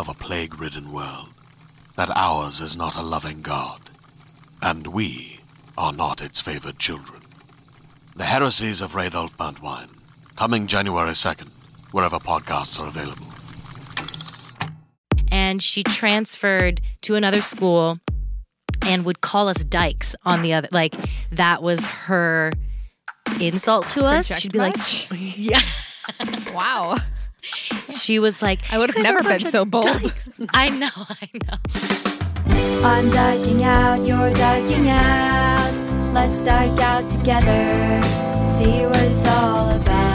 of a plague ridden world that ours is not a loving God, and we are not its favored children. The Heresies of Radolf Burntwine, coming January 2nd, wherever podcasts are available. and she transferred to another school and would call us dykes on the other like that was her insult to us Project she'd be like yeah Wow. She was like I would have never been so bold. dykes." i know i know I'm dyking out, you're dyking out. Let's dyke out together. See what it's all about.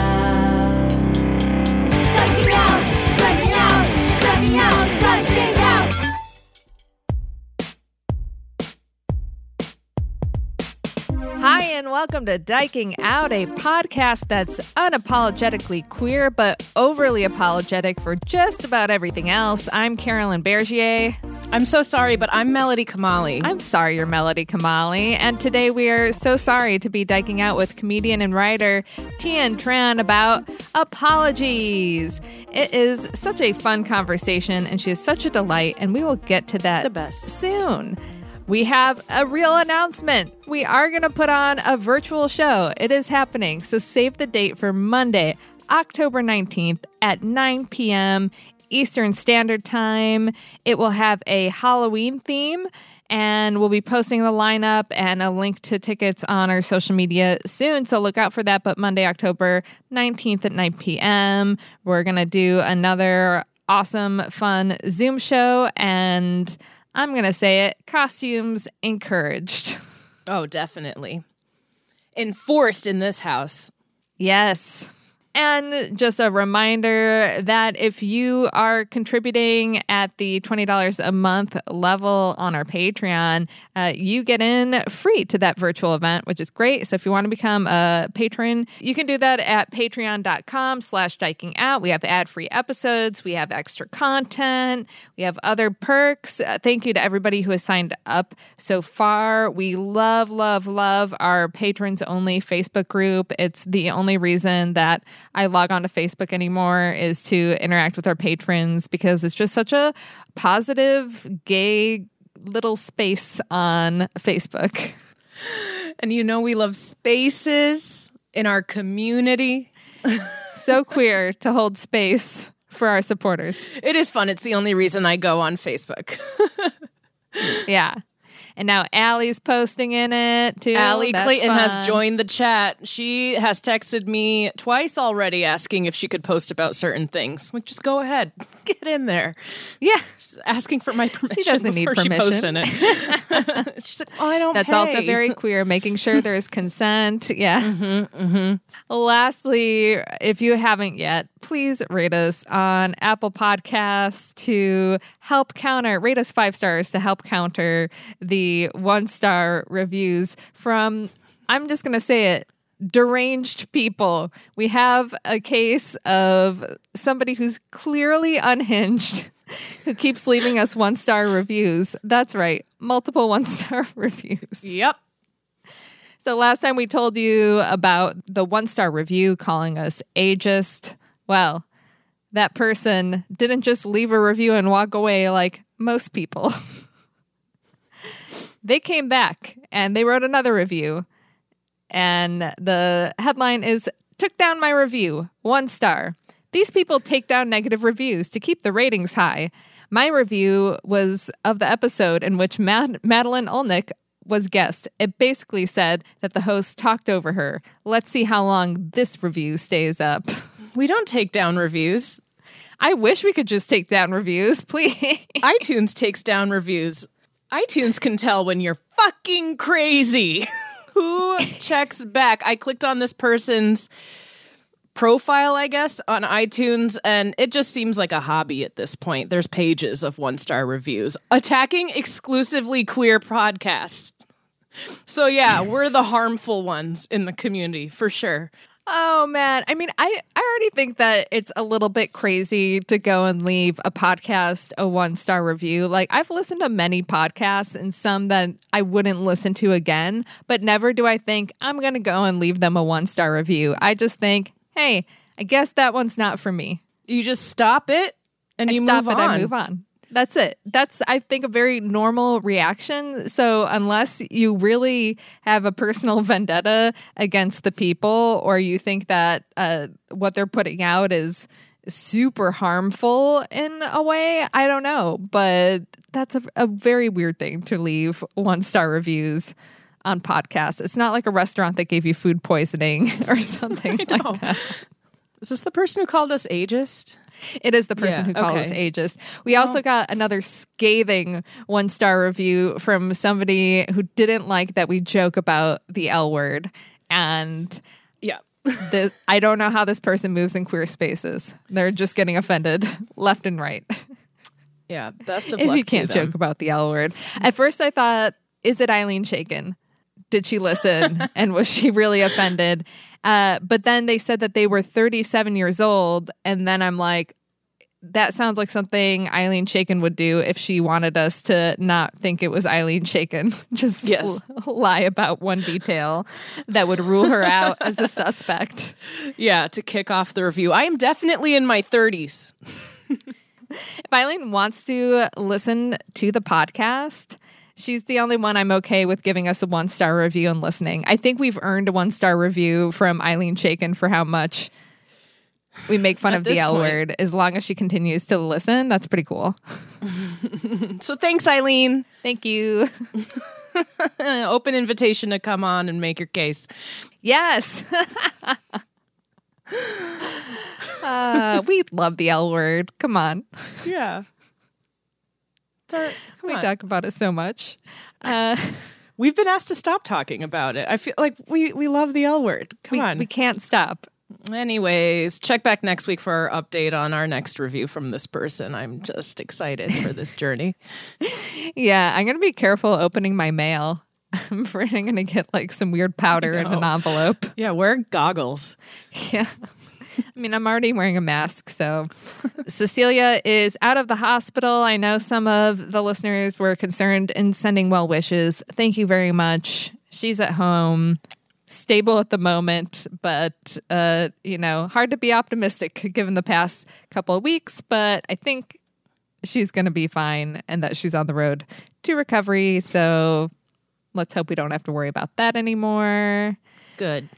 Hi, and welcome to Dyking Out, a podcast that's unapologetically queer but overly apologetic for just about everything else. I'm Carolyn Bergier. I'm so sorry, but I'm Melody Kamali. I'm sorry, you're Melody Kamali. And today we are so sorry to be dyking out with comedian and writer Tien Tran about apologies. It is such a fun conversation, and she is such a delight, and we will get to that The best. soon. We have a real announcement. We are going to put on a virtual show. It is happening. So save the date for Monday, October 19th at 9 p.m. Eastern Standard Time. It will have a Halloween theme. And we'll be posting the lineup and a link to tickets on our social media soon. So look out for that. But Monday, October 19th at 9 p.m., we're going to do another awesome, fun Zoom show. And I'm going to say it costumes encouraged. oh, definitely. Enforced in this house. Yes. And just a reminder that if you are contributing at the $20 a month level on our Patreon, uh, you get in free to that virtual event, which is great. So if you want to become a patron, you can do that at patreon.com slash dyking out. We have ad-free episodes. We have extra content. We have other perks. Uh, thank you to everybody who has signed up so far. We love, love, love our patrons only Facebook group. It's the only reason that I log on to Facebook anymore is to interact with our patrons because it's just such a positive, gay little space on Facebook. And you know we love spaces in our community. so queer to hold space for our supporters. It is fun. It's the only reason I go on Facebook. Yeah. And now Allie's posting in it too. Allie That's Clayton fun. has joined the chat. She has texted me twice already asking if she could post about certain things. Like, just go ahead, get in there. Yeah. She's asking for my permission. She doesn't need before She posts in permission. it. She's like, "Oh, I don't." That's also very queer, making sure there's consent. Yeah. Mm-hmm, mm-hmm. Lastly, if you haven't yet, please rate us on Apple Podcasts to help counter, rate us five stars to help counter the one star reviews from, I'm just going to say it, deranged people. We have a case of somebody who's clearly unhinged. Who keeps leaving us one star reviews? That's right, multiple one star reviews. Yep. So last time we told you about the one star review calling us ageist. Well, that person didn't just leave a review and walk away like most people. they came back and they wrote another review. And the headline is Took down my review, one star. These people take down negative reviews to keep the ratings high. My review was of the episode in which Mad- Madeline Olnek was guest. It basically said that the host talked over her. Let's see how long this review stays up. We don't take down reviews. I wish we could just take down reviews, please. iTunes takes down reviews. iTunes can tell when you're fucking crazy. Who checks back? I clicked on this person's profile, I guess, on iTunes, and it just seems like a hobby at this point. There's pages of one star reviews attacking exclusively queer podcasts. So, yeah, we're the harmful ones in the community for sure. Oh man, I mean, I I already think that it's a little bit crazy to go and leave a podcast a one star review. Like I've listened to many podcasts and some that I wouldn't listen to again, but never do I think I'm going to go and leave them a one star review. I just think, hey, I guess that one's not for me. You just stop it and I you stop move it on. and move on. That's it. That's I think a very normal reaction. So unless you really have a personal vendetta against the people, or you think that uh, what they're putting out is super harmful in a way, I don't know. But that's a, a very weird thing to leave one star reviews on podcasts. It's not like a restaurant that gave you food poisoning or something like that. Is this the person who called us ageist? It is the person Yeah, who called us okay. ageist. We also got another scathing one star review from somebody who didn't like that we joke about the L word. And Yeah. the, I don't know how this person moves in queer spaces. They're just getting offended left and right. Yeah. Best of if luck you can't joke about the L word. At first, I thought, is it Ilene Chaiken? Did she listen? and was she really offended? Uh, but then they said that they were 37 years old. And then I'm like, that sounds like something Ilene Chaiken would do if she wanted us to not think it was Ilene Chaiken. Just Yes. l- lie about one detail that would rule her out as a suspect. Yeah, to kick off the review. I am definitely in my 30s. If Ilene wants to listen to the podcast, she's the only one I'm okay with giving us a one star review and listening. I think we've earned a one star review from Ilene Chaiken for how much we make fun At of the L point. word. As long as she continues to listen, that's pretty cool. So thanks, Ilene. Thank you. Open invitation to come on and make your case. Yes. uh, we love the L word. Come on. Yeah. Come We on. talk about it so much. Uh, We've been asked to stop talking about it. I feel like we, we love the L word. Come we, on. we can't stop. Anyways, check back next week for our update on our next review from this person. I'm just excited for this journey. Yeah, I'm gonna be careful opening my mail. I'm afraid I'm gonna get like some weird powder in an envelope. Yeah, wear goggles. Yeah. I mean, I'm already wearing a mask, so Cecilia is out of the hospital. I know some of the listeners were concerned in sending well wishes. Thank you very much. She's at home, stable at the moment, but uh, you know, hard to be optimistic given the past couple of weeks, but I think she's going to be fine and that she's on the road to recovery. So let's hope we don't have to worry about that anymore. Good.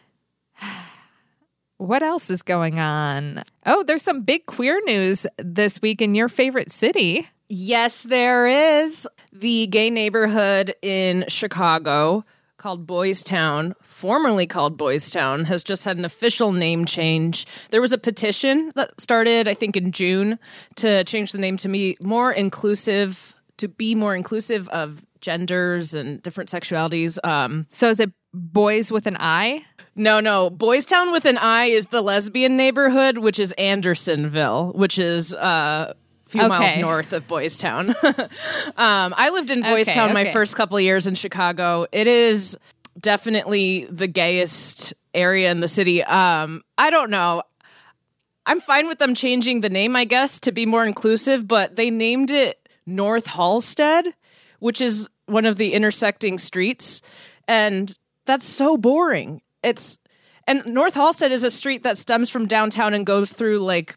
What else is going on? Oh, there's some big queer news this week in your favorite city. Yes, there is. The gay neighborhood in Chicago called Boys Town, formerly called Boys Town, has just had an official name change. There was a petition that started, I think, in June to change the name to be more inclusive, to be more inclusive of genders and different sexualities. Um, So is it boys with an I? No, no. Boys Town with an I is the lesbian neighborhood, which is Andersonville, which is uh, a few miles north of Boys Town. um, I lived in Boys Okay, Town my first couple of years in Chicago. It is definitely the gayest area in the city. Um, I don't know. I'm fine with them changing the name, I guess, to be more inclusive, but they named it North Halsted, which is one of the intersecting streets. And that's so boring. It's and North Halsted is a street that stems from downtown and goes through like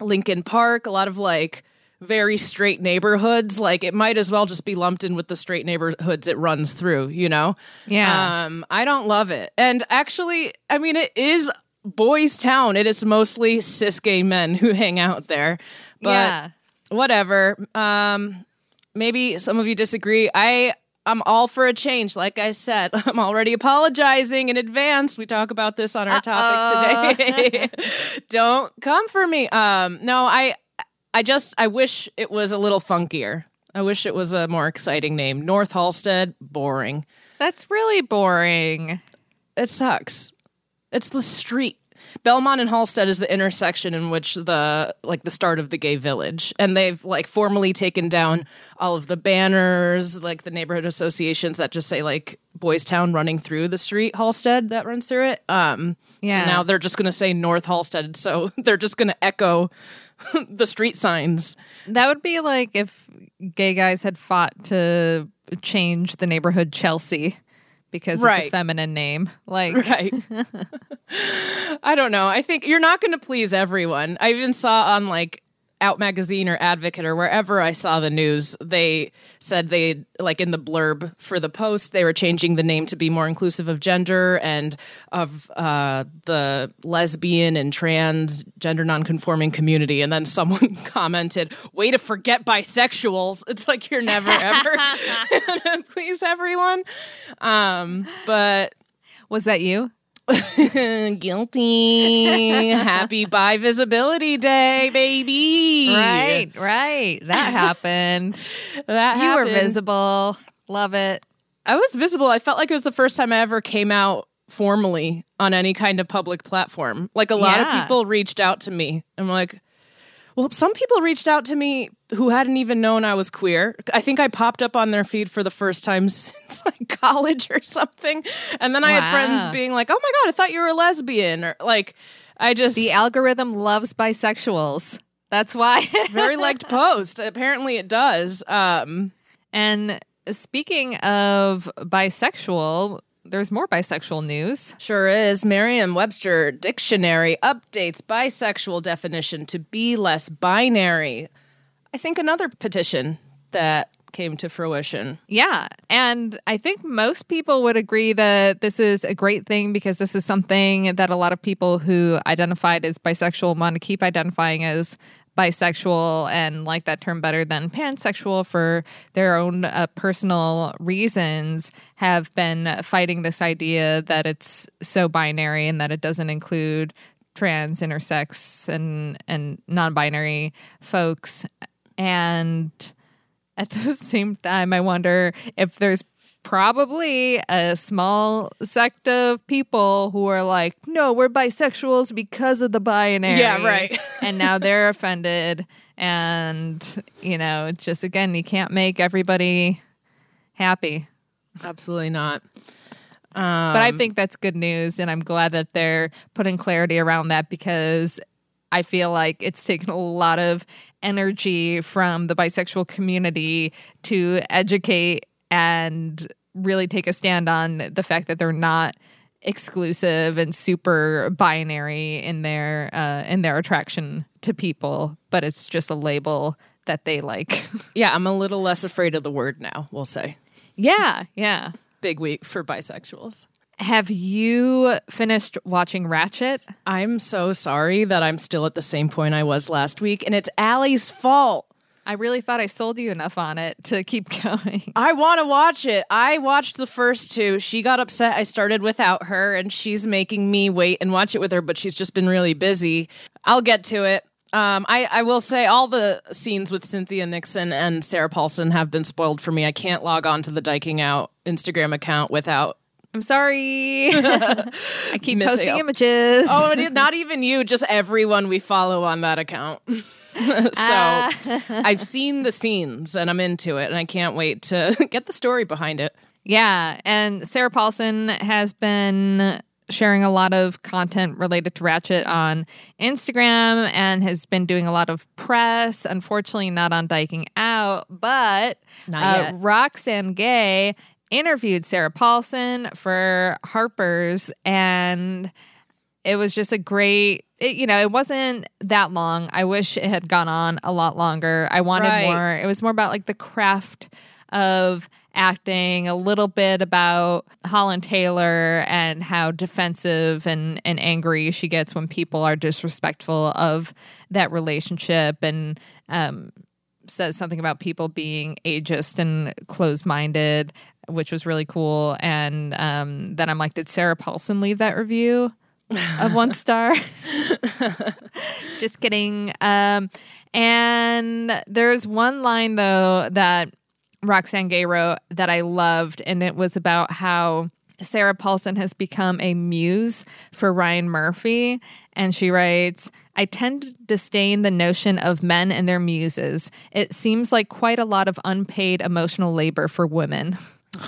Lincoln Park, a lot of like very straight neighborhoods. Like it might as well just be lumped in with the straight neighborhoods it runs through, you know? Yeah. Um, I don't love it. And actually, I mean, it is boys' town. It is mostly cis gay men who hang out there. But yeah. whatever. Um, maybe some of you disagree. I I'm all for a change. Like I said, I'm already apologizing in advance. We talk about this on our topic today. Don't come for me. Um, no, I I just I wish it was a little funkier. I wish it was a more exciting name. North Halsted, boring. That's really boring. It sucks. It's the street. Belmont and Halsted is the intersection in which the like the start of the gay village, and they've like formally taken down all of the banners, like the neighborhood associations that just say like Boys Town running through the street Halsted that runs through it. Um, Yeah. So now they're just going to say North Halsted, so they're just going to echo the street signs. That would be like if gay guys had fought to change the neighborhood Chelsea because it's a feminine name. Like, Right. I don't know. I think you're not going to please everyone. I even saw on like Out Magazine or Advocate or wherever I saw the news, they said they, like in the blurb for the post, they were changing the name to be more inclusive of gender and of uh, the lesbian and trans gender nonconforming community. And then someone commented, way to forget bisexuals. It's like you're never ever please everyone. Um, but was that you? Guilty. Happy bi visibility day, baby. Right, right. That happened. That you were visible. Love it. I was visible. I felt like it was the first time I ever came out formally on any kind of public platform. Like a lot Yeah. of people reached out to me. I'm like, well, some people reached out to me who hadn't even known I was queer. I think I popped up on their feed for the first time since like college or something. And then I had friends being like, "Oh my god, I thought you were a lesbian." Or like I just The algorithm loves bisexuals. That's why. very liked post. Apparently it does. Um and speaking of bisexual, there's more bisexual news. Sure is. Merriam Webster Dictionary updates bisexual definition to be less binary. I think another petition that came to fruition. Yeah. And I think most people would agree that this is a great thing because this is something that a lot of people who identified as bisexual want to keep identifying as bisexual and like that term better than pansexual for their own uh, personal reasons have been fighting this idea that it's so binary and that it doesn't include trans intersex and and non-binary folks. And at the same time, I wonder if there's probably a small sect of people who are like, no, we're bisexuals because of the binary. Yeah, right. and now they're offended. And, you know, just again, you can't make everybody happy. Absolutely not. but I think that's good news. And I'm glad that they're putting clarity around that because I feel like it's taken a lot of energy from the bisexual community to educate and really take a stand on the fact that they're not exclusive and super binary in their uh, in their attraction to people, but it's just a label that they like. Yeah, I'm a little less afraid of the word now, we'll say. yeah, yeah. Big week for bisexuals. Have you finished watching Ratched? I'm so sorry that I'm still at the same point I was last week, and it's Allie's fault. I really thought I sold you enough on it to keep going. I want to watch it. I watched the first two. She got upset I started without her, and she's making me wait and watch it with her, but she's just been really busy. I'll get to it. Um, I, I will say all the scenes with Cynthia Nixon and Sarah Paulson have been spoiled for me. I can't log on to the Dyking Out Instagram account without I'm sorry. I keep posting images. Oh, not even you, just everyone we follow on that account. so I've seen the scenes and I'm into it, and I can't wait to get the story behind it. Yeah, and Sarah Paulson has been sharing a lot of content related to Ratched on Instagram and has been doing a lot of press. Unfortunately, not on Dyking Out, but uh. Roxane Gay interviewed Sarah Paulson for Harper's and it was just a great it, you know it wasn't that long. I wish it had gone on a lot longer. I wanted Right. more it was more about like the craft of acting a little bit about holland taylor and how defensive and, and angry she gets when people are disrespectful of that relationship and um, says something about people being ageist and closed-minded which was really cool. And um, then i'm like did sarah paulson leave that review of one star just kidding um, and there's one line though that roxane gay wrote that i loved and it was about how Sarah Paulson has become a muse for Ryan Murphy. And she writes, I tend to disdain the notion of men and their muses. It seems like quite a lot of unpaid emotional labor for women.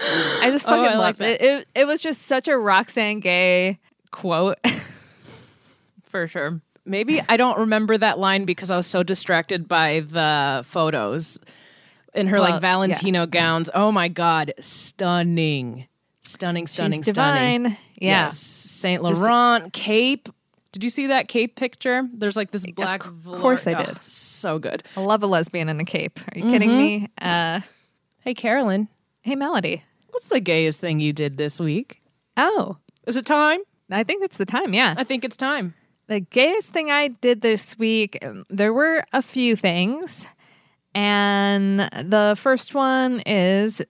I just fucking I like loved it. it. It was just such a Roxane Gay quote. For sure. Maybe I don't remember that line because I was so distracted by the photos in her Well, like Valentino gowns. Oh my god, stunning. Stunning, stunning, She's stunning. divine. Yeah. Yes. Saint Just- Laurent cape. Did you see that cape picture? There's like this black Of velour- course I Oh, did. so good. I love a lesbian in a cape. Are you kidding me? Uh, Hey Carolyn, hey, Melody. what's the gayest thing you did this week? Oh, Is it time? I think it's the time. Yeah. I think it's time. The gayest thing I did this week, there were a few things. And the first one is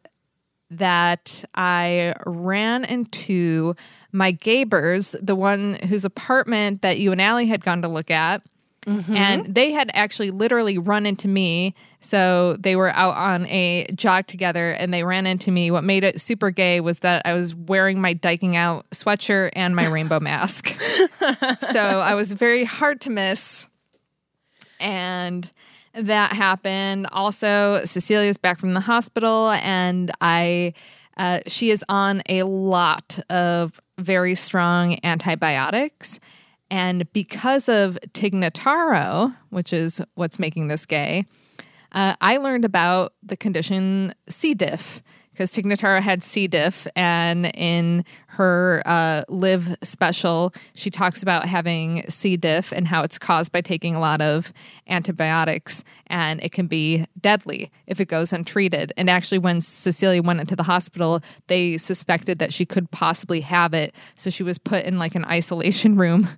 that I ran into my Gabers, the one whose apartment that you and Allie had gone to look at. And they had actually literally run into me. So they were out on a jog together and they ran into me. What made it super gay was that I was wearing my dyking out sweatshirt and my rainbow mask. so I was very hard to miss. And that happened. Also, Cecilia's back from the hospital, and I, uh, she is on a lot of very strong antibiotics. And because of Tig Notaro, which is what's making this gay, uh, I learned about the condition C. diff because Tig Notaro had C. diff, and in her uh, live special, she talks about having C. diff and how it's caused by taking a lot of antibiotics, and it can be deadly if it goes untreated. And actually, when Cecilia went into the hospital, they suspected that she could possibly have it, so she was put in like an isolation room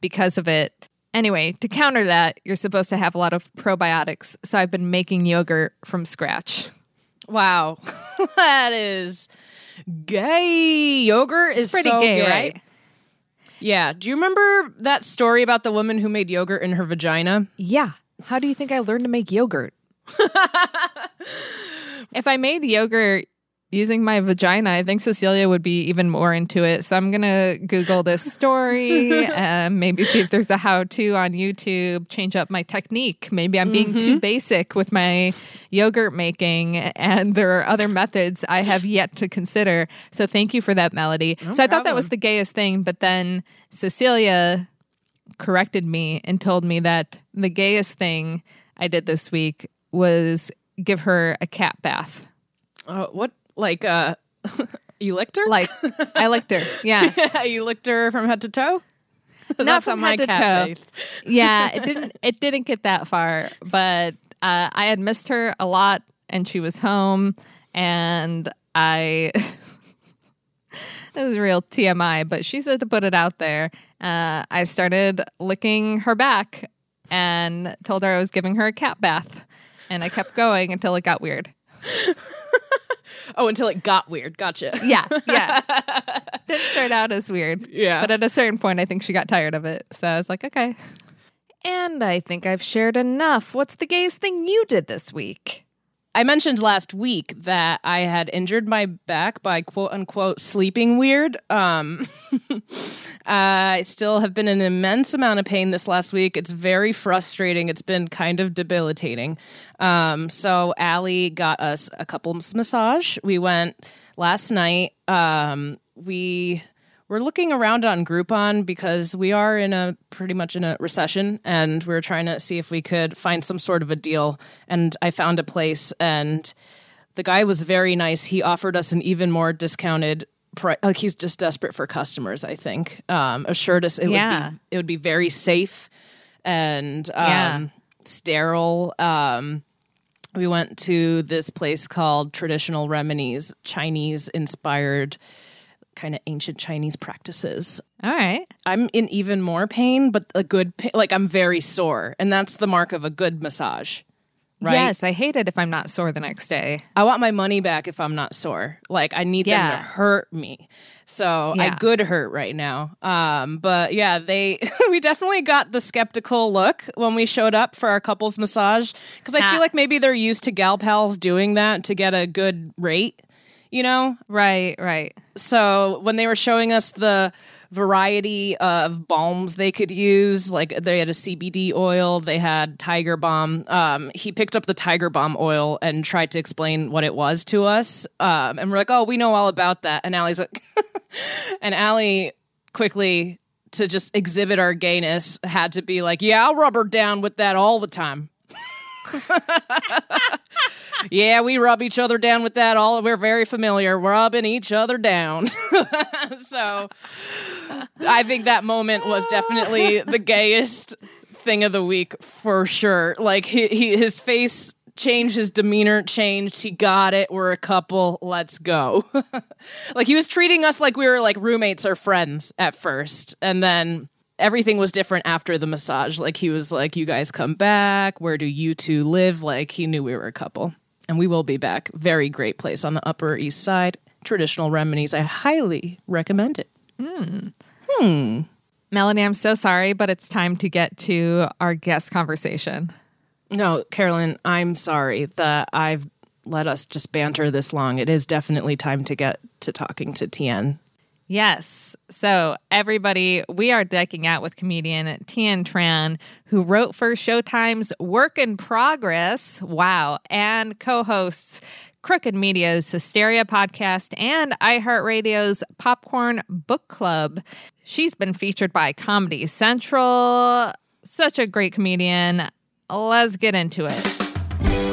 because of it. Anyway, to counter that, you're supposed to have a lot of probiotics. So I've been making yogurt from scratch. Wow. that is gay. Yogurt is Pretty so gay, gay, right? Yeah. Do you remember that story about the woman who made yogurt in her vagina? Yeah. How do you think I learned to make yogurt? if I made yogurt using my vagina, I think Cecilia would be even more into it. So I'm going to Google this story and maybe see if there's a how to on YouTube, change up my technique. Maybe I'm being too basic with my yogurt making, and there are other methods I have yet to consider. So thank you for that, Melody. so I thought that was the gayest thing, but then Cecilia corrected me and told me that the gayest thing I did this week was give her a cat bath. Uh, what? Like, uh, you licked her? Like I licked her. Yeah. you licked her from head to toe? Not That's from head to cat toe. Yeah, it didn't it didn't get that far, but uh, I had missed her a lot and she was home and I This is real TMI, but she said to put it out there. Uh, I started licking her back and told her I was giving her a cat bath. And I kept going until it got weird. Oh, until it got weird. Gotcha. Yeah, yeah. Didn't start out as weird. Yeah. But at a certain point, I think she got tired of it. So I was like, okay. And I think I've shared enough. What's the gayest thing you did this week? I mentioned last week that I had injured my back by quote unquote sleeping weird. Um, I still have been in an immense amount of pain this last week. It's very frustrating. It's been kind of debilitating. Um, so Allie got us a couples massage. We went last night. Um, we we're looking around on Groupon because we are in a pretty much in a recession and we're trying to see if we could find some sort of a deal. And I found a place and the guy was very nice. He offered us an even more discounted price. Like he's just desperate for customers, I think. Um, assured us it Yeah. would be it would be very safe and um, Yeah. sterile. Um, we went to this place called Traditional Remedies, Chinese inspired kind of ancient Chinese practices. All right. I'm in even more pain, but a good pain. Like I'm very sore, and that's the mark of a good massage. Right? Yes, I hate it if I'm not sore the next day. I want my money back if I'm not sore. Like I need them to hurt me. So I good hurt right now. Um, but yeah, they we definitely got the skeptical look when we showed up for our couples massage because I Ah. feel like maybe they're used to gal pals doing that to get a good rate. You know, Right, right. so when they were showing us the variety of balms they could use like they had a cbd oil they had tiger balm um, he picked up the tiger balm oil and tried to explain what it was to us um, and we're like oh we know all about that. And Allie's like and Allie quickly to just exhibit our gayness had to be like yeah i'll rub her down with that all the time yeah, we rub each other down with that. All we're very familiar, rubbing each other down. so, I think that moment was definitely the gayest thing of the week for sure. Like he, he his face changed, his demeanor changed. He got it. We're a couple. Let's go. like he was treating us like we were like roommates or friends at first, and then everything was different after the massage. Like he was like, "You guys come back. Where do you two live?" Like he knew we were a couple, and we will be back. Very great place on the Upper East Side. Traditional remedies. I highly recommend it. Hmm. Melanie, I'm so sorry, but it's time to get to our guest conversation. No, Carolyn, I'm sorry that I've let us just banter this long. It is definitely time to get to talking to Tien. Yes. So, everybody, we are decking out with comedian Tien Tran, who wrote for Showtime's Work in Progress. Wow. And co hosts Crooked Media's Hysteria podcast and iHeartRadio's Popcorn Book Club. She's been featured by Comedy Central. Such a great comedian. Let's get into it.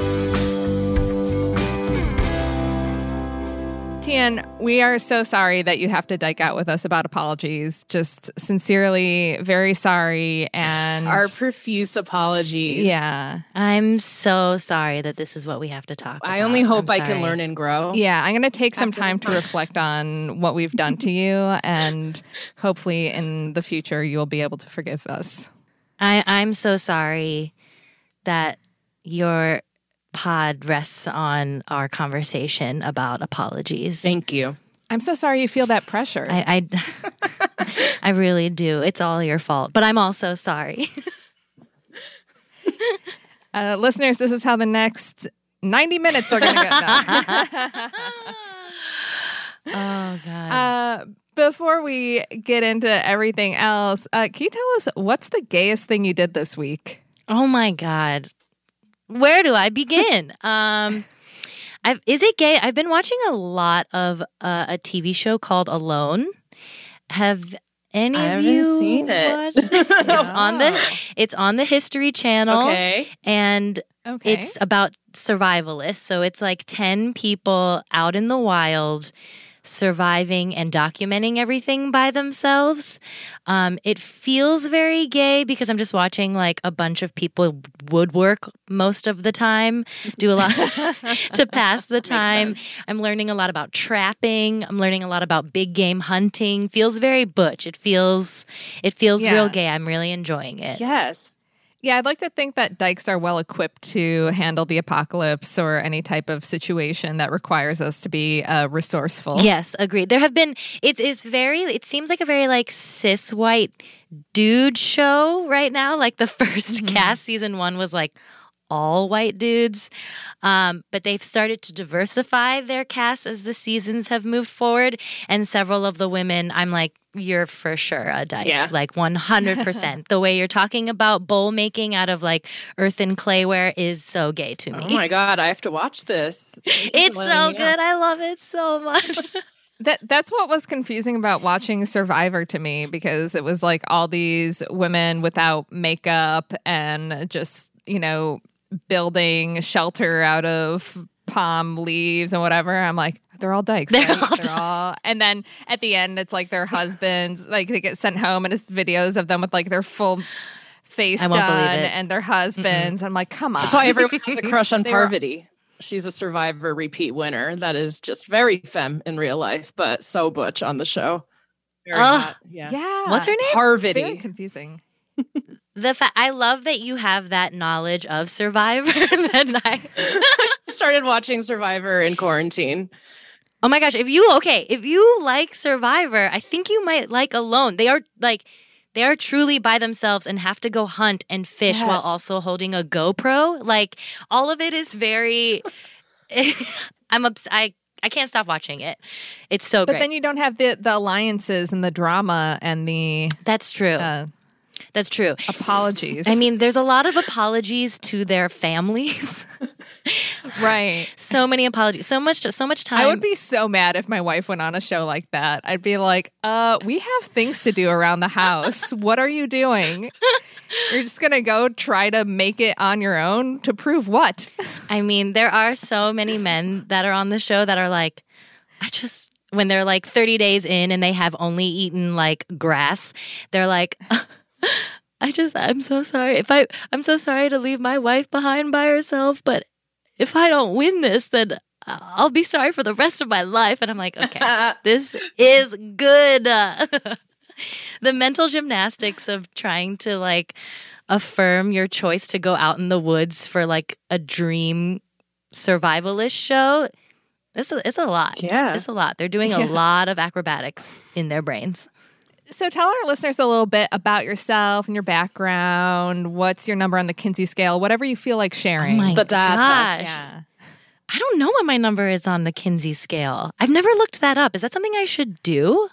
Tien, we are so sorry that you have to dike out with us about apologies. Just sincerely, very sorry. And Our profuse apologies. yeah. I'm so sorry that this is what we have to talk about. I only hope I'm can learn and grow. Yeah, I'm going to take some time to reflect on what we've done to you. And hopefully, in the future, you'll be able to forgive us. I, I'm so sorry that your pod rests on our conversation about apologies. Thank you. I'm so sorry you feel that pressure. I, I, I really do. It's all your fault, but I'm also sorry. Uh, listeners, this is how the next 90 minutes are going to go. Oh God. Uh, before we get into everything else, uh, can you tell us what's the gayest thing you did this week? Oh my god. Where do I begin? um I've, is it gay? I've been watching a lot of uh, a TV show called Alone. Have any I of you seen it. it's on the it's on the History Channel Okay. and Okay. it's about survivalists. So it's like 10 people out in the wild surviving and documenting everything by themselves. Um, it feels very gay because I'm just watching like a bunch of people woodwork most of the time, do a lot to pass the time. I'm learning a lot about trapping. I'm learning a lot about big game hunting. Feels very butch. It feels it feels Yeah. real gay. I'm really enjoying it. Yes. Yeah, I'd like to think that dykes are well equipped to handle the apocalypse or any type of situation that requires us to be uh, resourceful. Yes, agreed. There have been it is very it seems like a very like cis white dude show right now. Like the 1st cast season 1 was like all white dudes. Um, but they've started to diversify their cast as the seasons have moved forward. And several of the women, I'm like, you're for sure a dyke. Yeah. Like 100%. the way you're talking about bowl making out of like earth and clayware is so gay to me. Oh my god, I have to watch this. it's so me know. good. I love it so much. That that's what was confusing about watching Survivor to me because it was like all these women without makeup and just, you know, building shelter out of palm leaves and whatever. I'm like, they're all dykes. They're right? all They're all and then at the end it's like their husbands, like they get sent home and it's videos of them with like their full face I won't believe done and their husbands. I'm like, come on. That's why everyone has a crush on They were- Parvati. She's a Survivor repeat winner. That is just very femme in real life, but so butch on the show. Very Ugh. hot. Yeah. yeah. What's her name? Very Parvati. confusing. The fa- I love that you have that knowledge of Survivor. that I- Started watching Survivor in quarantine. oh my gosh! If you okay, if you like Survivor, I think you might like Alone. They are like they are truly by themselves and have to go hunt and fish while also holding a GoPro. Like all of it is very. I'm obs- I I can't stop watching it. It's so But great. then you don't have the the alliances and the drama and the That's true. uh, That's true. apologies. I mean, there's a lot of apologies to their families. right. so many apologies. So much. So much time. I would be so mad if my wife went on a show like that. I'd be like, "Uh, we have things to do around the house. what are you doing? You're just gonna go try to make it on your own to prove what? I mean, there are so many men that are on the show that are like, I just, when they're like 30 days in and they have only eaten like grass, they're like, I just, I'm so sorry. If I, I'm so sorry to leave my wife behind by herself, but if I don't win this, then I'll be sorry for the rest of my life. And I'm like, okay, this is good. the mental gymnastics of trying to like affirm your choice to go out in the woods for like a dream survivalist show. It's a, it's a lot. Yeah. It's a lot. They're doing a Yeah. lot of acrobatics in their brains. So tell our listeners a little bit about yourself and your background. What's your number on the Kinsey scale? Whatever you feel like sharing. Oh my The data. gosh. yeah. I don't know what my number is on the Kinsey scale. I've never looked that up. Is that something I should do?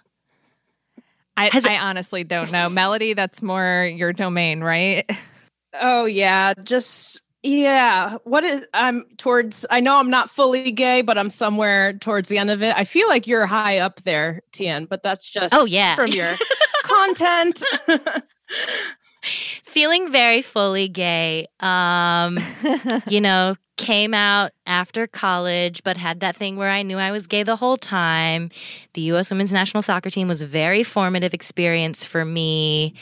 I, Has it- I honestly don't know. Melody, that's more your domain, right? Oh yeah, just yeah. What is I'm towards I know I'm not fully gay, but I'm somewhere towards the end of it. I feel like you're high up there, Tien, but that's just Oh, yeah. from your content. feeling very fully gay um you know came out after college but had that thing where i knew i was gay the whole time the us women's national soccer team was a very formative experience for me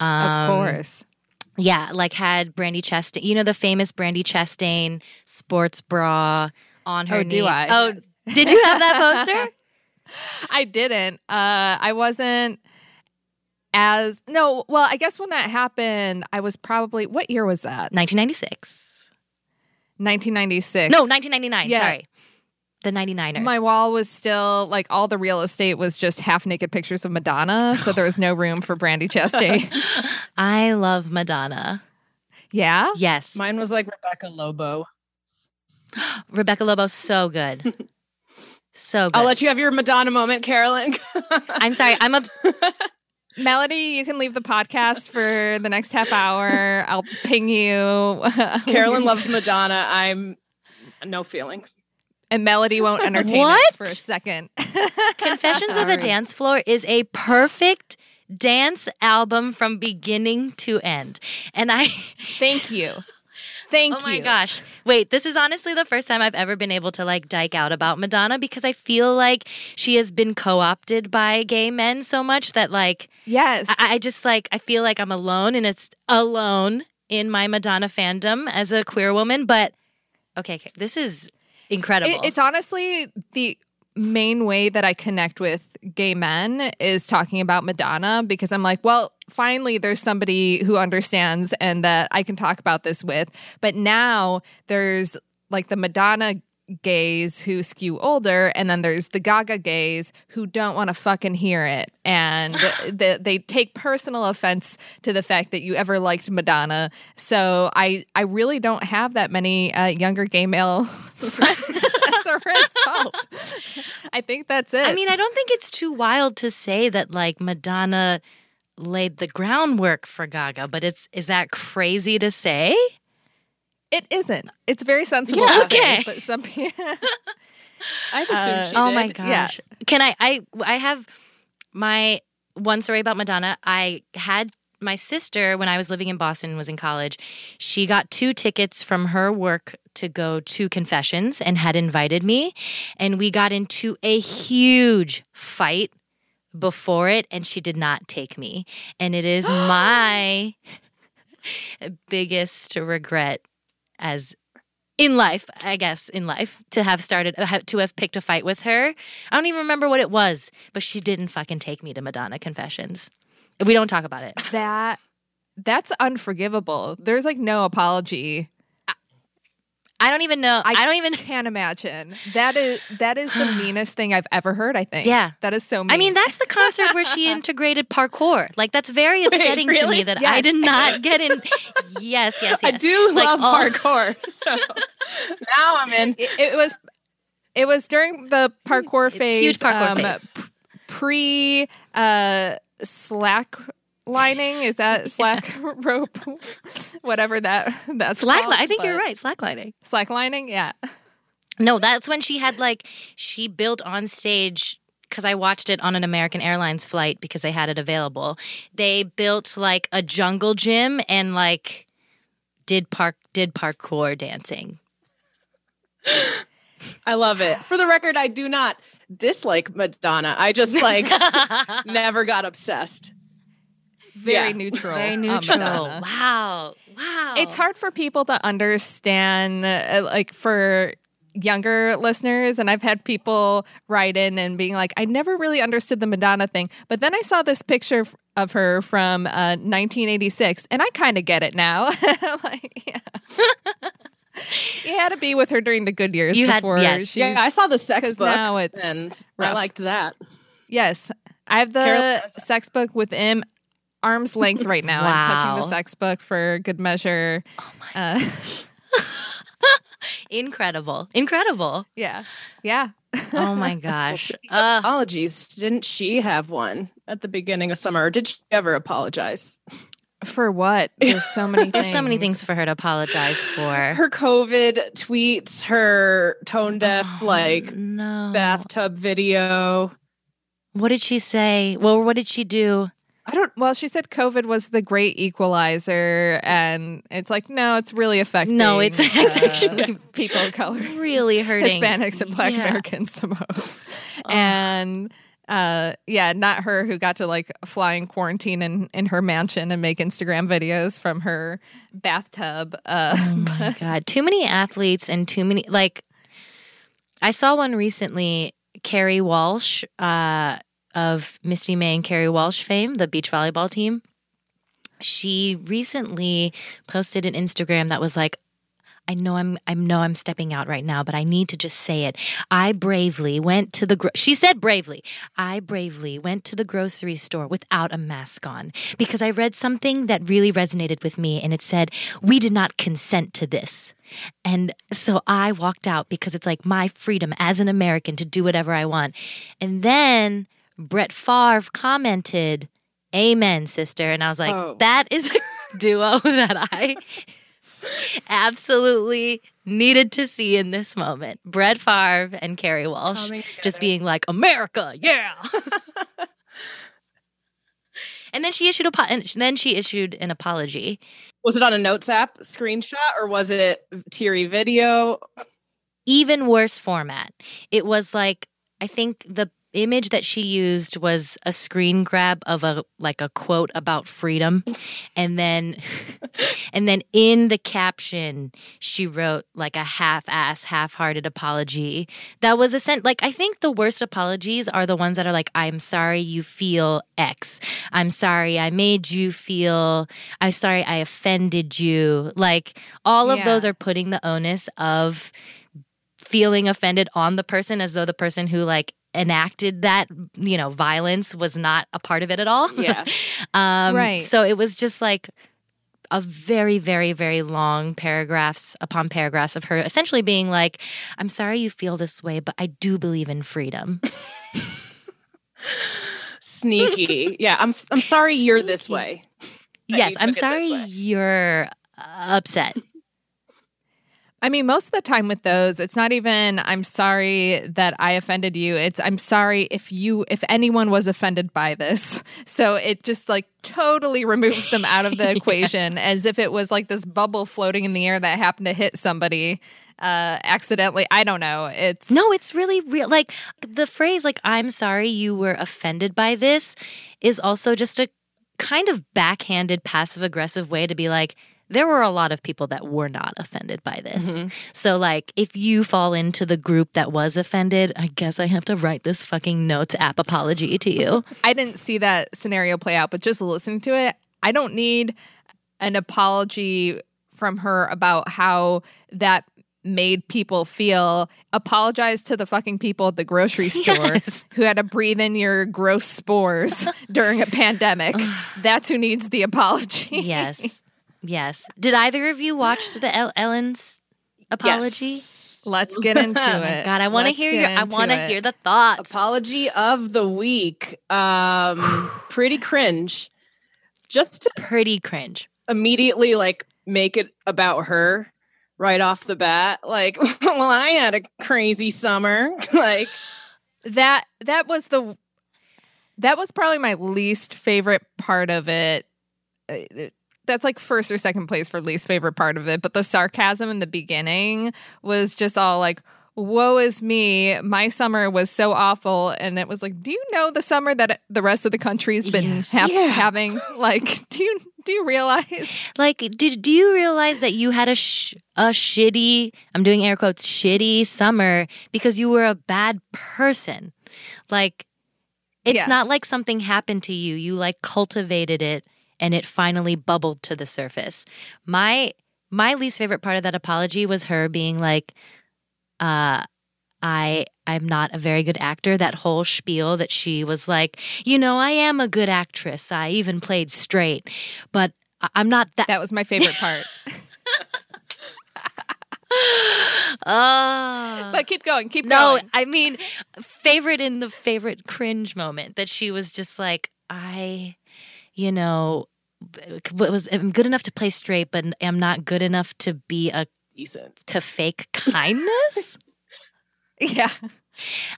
um, of course. Yeah like had brandy chastain you know the famous brandy chastain sports bra on her Oh, knees do I? oh did you have that poster I didn't. Uh, I wasn't as no. Well, I guess when that happened, I was probably what year was that? 1996 1996. no 1999 Yeah. sorry the 99ers My wall was still like all the real estate was just half naked pictures of Madonna, so there was no room for Brandy Chastain. i love madonna yeah, yes Mine was like Rebecca Lobo. Rebecca Lobo, so good. So good. I'll let you have your Madonna moment, Carolyn. I'm sorry. I'm a Melody, you can leave the podcast for the next half hour. I'll ping you. Carolyn loves Madonna. I'm no feelings. And Melody won't entertain What? it for a second. Confessions of a Dance Floor is a perfect dance album from beginning to end. And I Thank you. Thank you. Oh my you. gosh. Wait, this is honestly the first time I've ever been able to like dike out about Madonna because I feel like she has been co-opted by gay men so much that like Yes. I, I just like I feel like I'm alone and it's alone in my Madonna fandom as a queer woman. But okay, okay this is incredible. It- it's honestly the main way that I connect with gay men is talking about Madonna because I'm like, well, finally there's somebody who understands and that I can talk about this with. But now there's like the Madonna gays who skew older, and then there's the Gaga gays who don't want to fucking hear it, and the, they take personal offense to the fact that you ever liked Madonna. So I I really don't have that many uh, younger gay male friends as a result. I think that's it. I mean, I don't think it's too wild to say that like Madonna laid the groundwork for Gaga, but it's is that crazy to say? It isn't. It's very sensible. Yeah, to say, okay. but some people. I assume she uh, oh did. my gosh. Yeah. Can I I I have my one story about Madonna. I had my sister when I was living in Boston was in college. She got two tickets from her work to go to confessions and had invited me and we got into a huge fight before it and she did not take me. And it is my biggest regret as in life, I guess, in life, to have started, uh, to have picked a fight with her. I don't even remember what it was, but she didn't fucking take me to Madonna Confessions. We don't talk about it. that that's unforgivable. There's like no apology. I don't even know. I, I- don't even. Can't imagine. That is that is the meanest thing I've ever heard, I think. Yeah. That is so mean. I mean, that's the concert where she integrated parkour. Like, that's very upsetting to me really? that I did not get in. Yes, yes, yes. I do Like, love all- parkour. So now I'm in. it, it was it was during the parkour phase. huge parkour um, phase. Pre uh slack lining. Is that slack rope? Whatever that that's Slack. called, I think you're but- right. Slacklining. Slack lining, yeah. No, that's when she had like she built on stage because I watched it on an American Airlines flight because they had it available. They built like a jungle gym and like did park did parkour dancing. I love it. For the record, I do not dislike Madonna. I just like never got obsessed. Very Yeah. neutral. Very neutral. Madonna. wow. Wow. It's hard for people to understand, uh, like for younger listeners. And I've had people write in and being like, I never really understood the Madonna thing. But then I saw this picture of her from uh, 1986, and I kind of get it now. like, yeah. you had to be with her during the good years You had- before. yes. Yeah, I saw the sex 'cause book, now it's and I liked that. Yes. I have the Carol- sex book with him arm's length right now. I'm touching the sex book for good measure. Oh Uh, incredible. Incredible. yeah. Yeah. Oh my gosh. Uh, Apologies. Didn't she have one at the beginning of summer? Or did she ever apologize? For what? There's so many there's so many things for her to apologize for. Her COVID tweets, her tone deaf, like no. bathtub video. What did she say? Well, what did she do? I don't. Well, she said COVID was the great equalizer, and it's like, no, it's really affecting. No, it's- it's uh, actually people of color, Really hurting Hispanics and Black Yeah. Americans the most. And uh, yeah, not her who got to like fly in quarantine in, in her mansion and make Instagram videos from her bathtub. Uh, Oh my god, too many athletes and too many like. I saw one recently. Kerri Walsh uh, of Misty May and Kerri Walsh fame, the beach volleyball team. She recently posted an Instagram that was like, I know I'm I know I'm stepping out right now, but I need to just say it. I bravely went to the gro- she said bravely. I bravely went to the grocery store without a mask on because I read something that really resonated with me and it said, "We did not consent to this." And so I walked out because it's like my freedom as an American to do whatever I want. And then Brett Favre commented, Amen, sister. And I was like, Oh. that is a duo that I absolutely needed to see in this moment. Brett Favre and Kerri Walsh just being like, America, yeah. and then she issued a po- and then she issued an apology. Was it on a notes app screenshot or was it teary video? even worse format. It was like I think the image that she used was a screen grab of a like a quote about freedom. And then and then in the caption she wrote like a half-ass half-hearted apology that was a sent like i think the worst apologies are the ones that are like i'm sorry you feel x. I'm sorry i made you feel i'm sorry i offended you. Like all of Yeah. those are putting the onus of feeling offended on the person as though the person who like enacted that you know violence was not a part of it at all Yeah. um Right. so it was just like a very very very long paragraphs upon paragraphs of her essentially being like i'm sorry you feel this way but i do believe in freedom Sneaky. yeah, I'm I'm sorry you're this way. yes i'm took it this sorry you're uh, upset I mean, most of the time with those, it's not even I'm sorry that I offended you. It's I'm sorry if you if anyone was offended by this. So it just like totally removes them out of the equation as if it was like this bubble floating in the air that happened to hit somebody uh accidentally. I don't know. It's No, it's really real. Like the phrase, like, I'm sorry you were offended by this is also just a kind of backhanded, passive aggressive way to be like, there were a lot of people that were not offended by this. Mm-hmm. So, like, if you fall into the group that was offended, I guess I have to write this fucking notes app apology to you. I didn't see that scenario play out, but just listening to it, I don't need an apology from her about how that made people feel. Apologize to the fucking people at the grocery store Yes. who had to breathe in your gross spores during a pandemic. That's who needs the apology. yes. Yes. Did either of you watch the El- Ellen's apology? Yes. Let's get into Oh it. God, I want to hear get your. I want to hear the thoughts. Apology of the week. Um, pretty cringe. Just to Pretty cringe. immediately like make it about her right off the bat. Like, well, I had a crazy summer. like, that that was the that was probably my least favorite part of it Uh, that's like first or second place for least favorite part of it but the sarcasm in the beginning was just all like woe is me my summer was so awful and it was like do you know the summer that the rest of the country's been Yes. hap- Yeah. having like do you do you realize Like, did do you realize that you had a sh- a shitty? I'm doing air quotes. Shitty summer because you were a bad person. Like, it's Yeah. not like something happened to you. You like cultivated it, and it finally bubbled to the surface. My my least favorite part of that apology was her being like, uh. I I'm not a very good actor. That whole spiel that she was like, you know, I am a good actress. I even played straight, but I'm not that. that was my favorite part Oh. but keep going keep no, going I mean, favorite in the favorite cringe moment that she was just like, I, you know, was I'm good enough to play straight, but am not good enough to be a decent. to fake kindness. yeah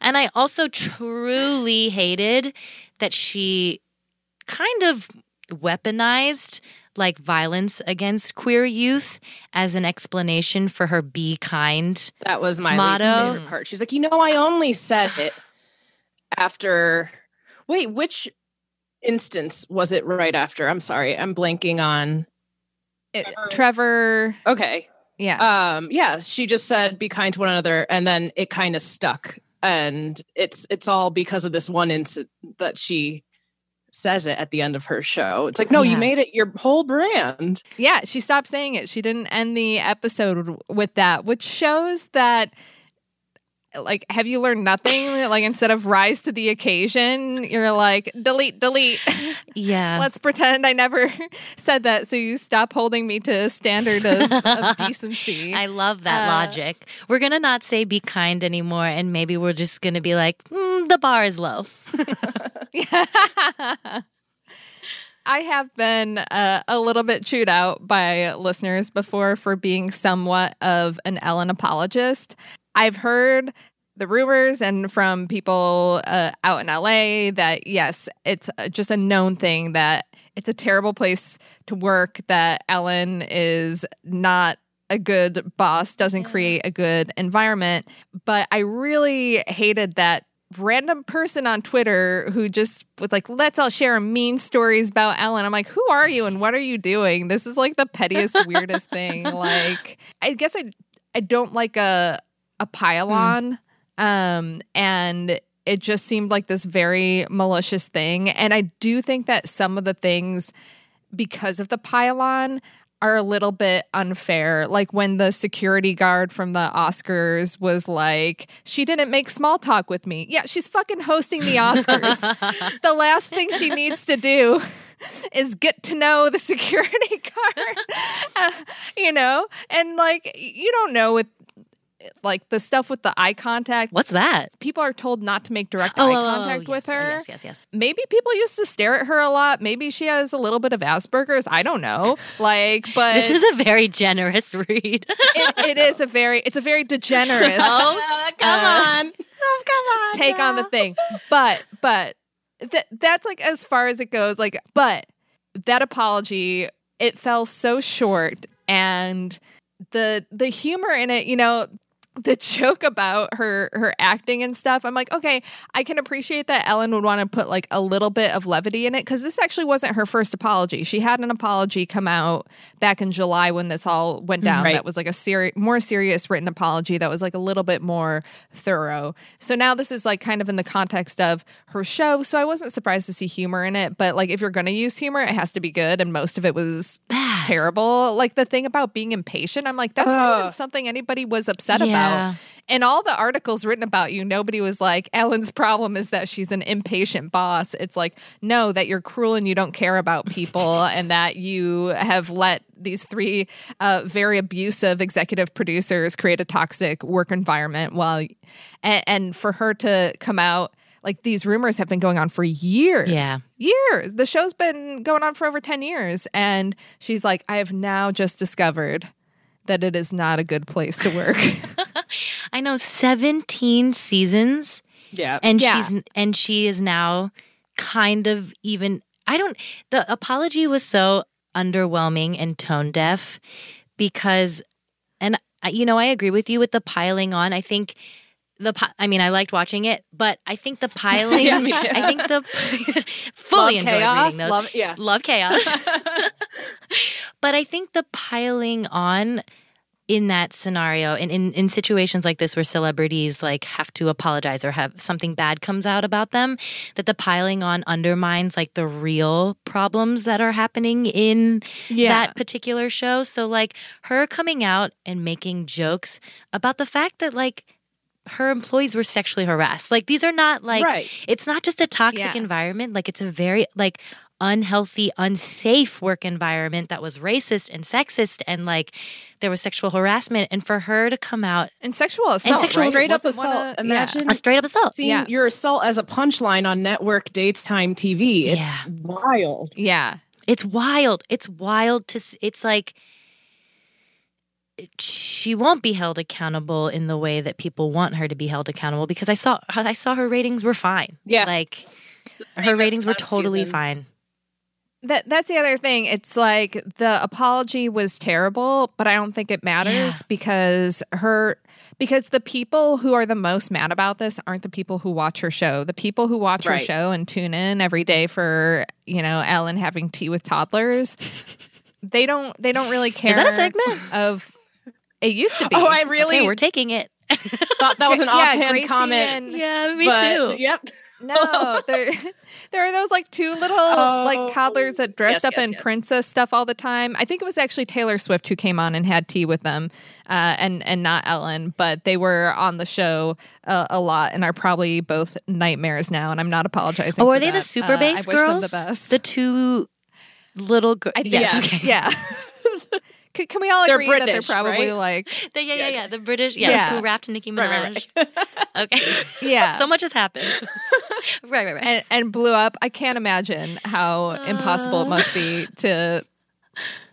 and I also truly hated that she kind of weaponized like violence against queer youth as an explanation for her be kind That was my Motto. least favorite part. She's like, you know, I only said it after. Wait, which instance was it right after? I'm sorry, I'm blanking on. It- trevor Okay, yeah um, yeah, she just said, "Be kind to one another," and then it kind of stuck, and it's it's all because of this one incident that she says it at the end of her show. It's like, no, Yeah. you made it your whole brand. Yeah, she stopped saying it. She didn't end the episode with that, which shows that like have you learned nothing? like instead of rise to the occasion, you're like delete, delete. yeah Let's pretend I never said that so you stop holding me to a standard of, of decency. I love that Uh, logic. We're gonna not say be kind anymore, and maybe we're just gonna be like, mm, the bar is low. I have been uh, a little bit chewed out by listeners before for being somewhat of an Ellen apologist. I've heard the rumors and from people uh, out in LA that yes, it's just a known thing that it's a terrible place to work, that Ellen is not a good boss, doesn't create a good environment. But I really hated that random person on Twitter who just was like, let's all share mean stories about Ellen. I'm like, who are you and what are you doing? This is like the pettiest, weirdest thing. Like, I guess I I don't like a a pile-on. Um, and it just seemed like this very malicious thing. And I do think that some of the things because of the pile-on are a little bit unfair. Like when the security guard from the Oscars was like, she didn't make small talk with me. Yeah, she's fucking hosting the Oscars. the last thing she needs to do is get to know the security guard, Uh, you know? And like, you don't know with like the stuff with the eye contact. What's that? People are told not to make direct Oh, eye oh, oh, contact oh, with yes, oh, her yes, yes, yes. maybe people used to stare at her a lot. Maybe she has a little bit of Asperger's. I don't know. Like, but This is a very generous read. it, it is a very it's a very degenerate Oh, come Uh, on. Oh, come on. take on the thing. But but th- that's like as far as it goes. Like, but that apology it fell so short, and the the humor in it, you know. The joke about her her acting and stuff, I'm like, okay, I can appreciate that Ellen would want to put like a little bit of levity in it because this actually wasn't her first apology. She had an apology come out back in July when this all went down. Right. That was like a seri- more serious written apology that was like a little bit more thorough. So now this is like kind of in the context of her show. So I wasn't surprised to see humor in it, but like if you're going to use humor, it has to be good. And most of it was. Terrible. Like the thing about being impatient, I'm like, that's not something anybody was upset Yeah. about. And all the articles written about you, nobody was like, Ellen's problem is that she's an impatient boss. It's like, no, that you're cruel and you don't care about people and that you have let these three uh, very abusive executive producers create a toxic work environment while and, and for her to come out like these rumors have been going on for years Yeah. years the show's been going on for over 10 years and she's like i have now just discovered that it is not a good place to work I know 17 seasons Yeah. and Yeah. she's and she is now kind of even I don't the apology was so underwhelming and tone deaf because and I- you know I agree with you with the piling on I think the I mean I liked watching it but I think the piling Yeah, me too. I think the fully Love enjoyed chaos. reading those Love, yeah. love chaos. but I think the piling on in that scenario and in, in situations like this where celebrities like have to apologize or have something bad comes out about them, that the piling on undermines like the real problems that are happening in Yeah. that particular show. So like her coming out and making jokes about the fact that like her employees were sexually harassed. Like these are not like Right. it's not just a toxic Yeah. environment, like it's a very like unhealthy, unsafe work environment that was racist and sexist and like there was sexual harassment and for her to come out and sexual assault sexual right? Straight up Wasn't one assault. yeah. Imagine a straight up assault. seeing Yeah. your assault as a punchline on network daytime TV. It's Yeah. wild. yeah It's wild. It's wild to it's like she won't be held accountable in the way that people want her to be held accountable because I saw I saw her ratings were fine. Yeah. Like her ratings were totally seasons. fine. That that's the other thing. It's like the apology was terrible, but I don't think it matters Yeah. because her because the people who are the most mad about this aren't the people who watch her show. The people who watch her show and tune in every day for, you know, Ellen having tea with toddlers, they don't they don't really care Is that a segment? of it used to be. Oh, I really Okay, we're taking it. thought that was an Yeah, offhand Gracie comment. and- yeah, me but, too. Yep. No, there, there are those like two little Oh. like toddlers that dressed Yes, up yes, in yes. princess stuff all the time. I think it was actually Taylor Swift who came on and had tea with them, uh, and and not Ellen, but they were on the show uh, a lot and are probably both nightmares now. And I'm not apologizing. Oh, for are they the that. super Uh, bass I wish them girls? the best. The two little girls. Yes. yeah. okay. yeah. Can, can we all They're agree that they're probably right? like The- yeah, yeah, yeah. The British, yes, Yeah. who rapped Nicki Minaj. Right, right, okay. yeah. so much has happened. right, right, right. and, and blew up. I can't imagine how impossible it must be to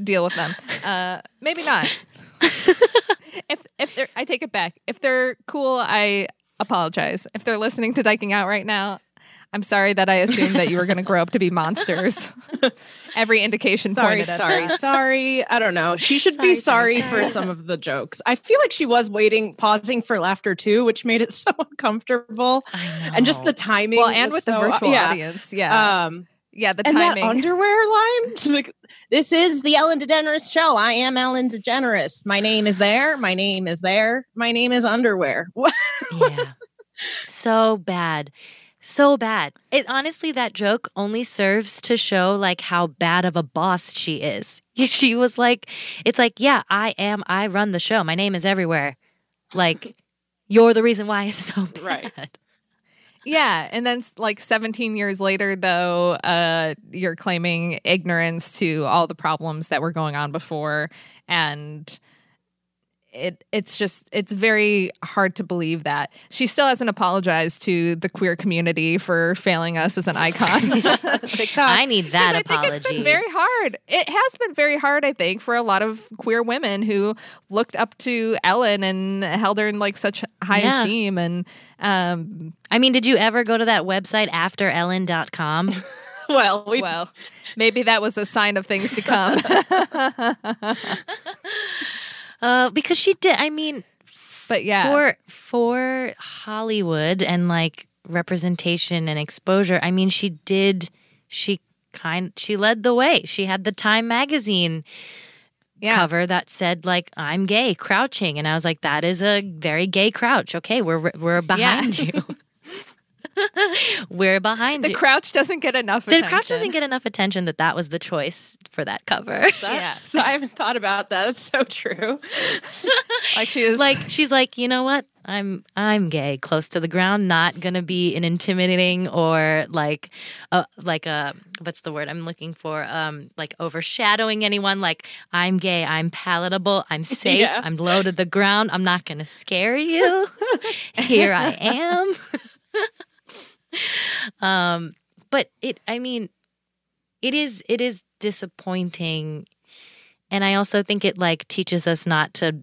deal with them. Uh, maybe not. if if they're, I take it back. If they're cool, I apologize. If they're listening to Dyking Out right now, I'm sorry that I assumed that you were going to grow up to be monsters. Every indication Sorry, pointed at sorry, sorry. I don't know. She should be Sorry, sorry for some of the jokes. I feel like she was waiting, pausing for laughter too, which made it so uncomfortable. I know. And just the timing. Well, and was with the virtual yeah. audience, yeah, Um, yeah, the and timing. that underwear line. Like, this is the Ellen DeGeneres show. I am Ellen DeGeneres. My name is there. My name is there. My name is underwear. yeah. So bad. So bad. It honestly that joke only serves to show like how bad of a boss she is. She was like, it's like, yeah, I am, I run the show. My name is everywhere. Like, you're the reason why it's so bad. Right. Yeah, and then like 17 years later though, uh you're claiming ignorance to all the problems that were going on before and it it's just it's very hard to believe that she still hasn't apologized to the queer community for failing us as an icon. TikTok. I need that I apology. think it's been very hard. It has been very hard, I think, for a lot of queer women who looked up to Ellen and held her in like such high Yeah. esteem. And um, I mean, did you ever go to that website afterellen.com? well, we well, maybe that was a sign of things to come. uh, because she did. I mean, but yeah, for for Hollywood and like representation and exposure, I mean, she did. She kind. She led the way. She had the Time magazine yeah. cover that said like "I'm gay," crouching, and I was like, "That is a very gay crouch." Okay, we're we're behind you. we're behind The you. crouch doesn't get enough the attention. crouch doesn't get enough attention that that was the choice for that cover. that's, I haven't thought about that. That's so true. like she is like she's like, you know what? I'm I'm gay, close to the ground, not gonna be an intimidating or like a like a what's the word I'm looking for? Um like overshadowing anyone. Like I'm gay, I'm palatable, I'm safe, Yeah. I'm low to the ground, I'm not gonna scare you. Here I am. um but it I mean it is it is disappointing and I also think it like teaches us not to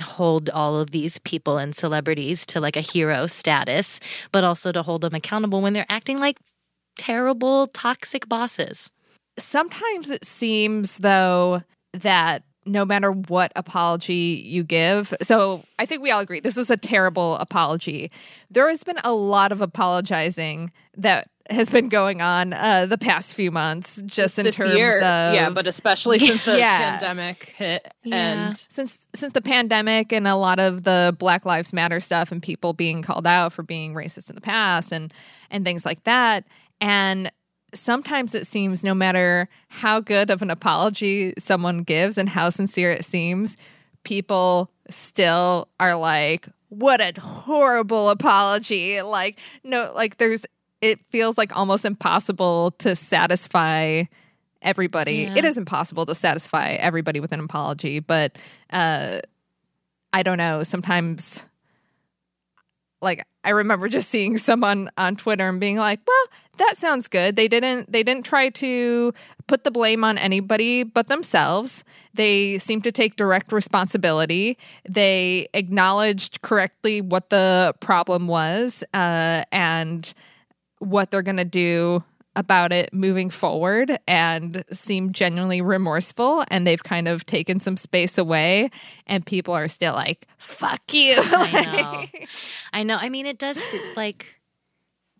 hold all of these people and celebrities to like a hero status, but also to hold them accountable when they're acting like terrible, toxic bosses. sometimes it seems though that no matter what apology you give so i think we all agree this was a terrible apology there has been a lot of apologizing that has been going on uh, the past few months just in this terms year, of yeah, but especially since the Yeah. pandemic hit, Yeah. and since since the pandemic and a lot of the Black Lives Matter stuff and people being called out for being racist in the past and and things like that and sometimes it seems no matter how good of an apology someone gives and how sincere it seems people still are like what a horrible apology like no like there's it feels like almost impossible to satisfy everybody Yeah. it is impossible to satisfy everybody with an apology but uh i don't know sometimes like i remember just seeing someone on twitter and being like well that sounds good. They didn't they didn't try to put the blame on anybody but themselves. They seem to take direct responsibility. They acknowledged correctly what the problem was uh, and what they're going to do about it moving forward and seem genuinely remorseful and they've kind of taken some space away and people are still like fuck you I know. I know. I mean, it does like,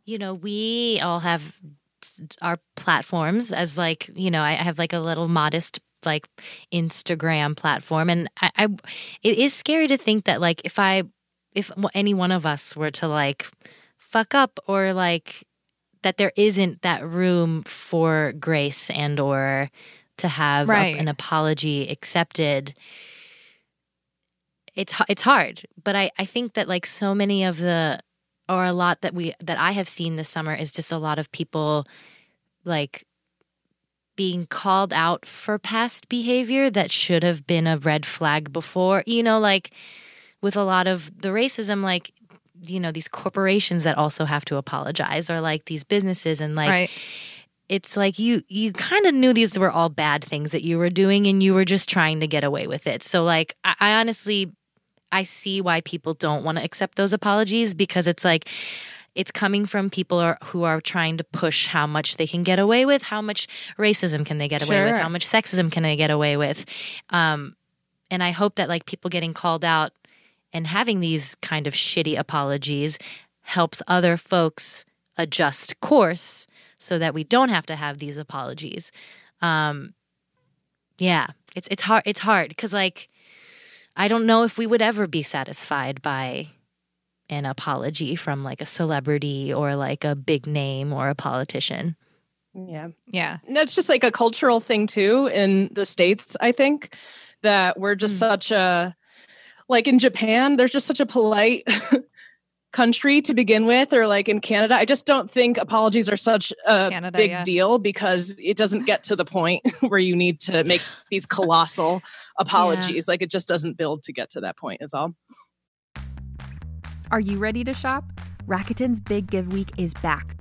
you know, we all have our platforms as like, you know, I have like a little modest like Instagram platform, and I, I it is scary to think that like if I if any one of us were to like fuck up or like that there isn't that room for grace and or to have a- an apology accepted. It's it's hard but i i think that like so many of the or a lot that we that i have seen this summer is just a lot of people like being called out for past behavior that should have been a red flag before you know like with a lot of the racism like you know these corporations that also have to apologize or like these businesses and like right. it's like you you kind of knew these were all bad things that you were doing and you were just trying to get away with it. So like i, I honestly i see why people don't want to accept those apologies because it's like it's coming from people are, who are trying to push how much they can get away with how much racism can they get away with how much sexism can they get away with. Um, and i hope that like people getting called out and having these kind of shitty apologies helps other folks adjust course so that we don't have to have these apologies. Um, yeah, it's it's hard. It's hard because like I don't know if we would ever be satisfied by an apology from like a celebrity or like a big name or a politician. Yeah. Yeah. No, it's just like a cultural thing too in the states. I think that we're just Mm. such a like in Japan. There's just such a polite country to begin with, or like in Canada. I just don't think apologies are such a Canada, big yeah. deal because it doesn't get to the point where you need to make these colossal apologies. Like it just doesn't build to get to that point. Is all. Are you ready to shop? Rakuten's Big Give Week is back.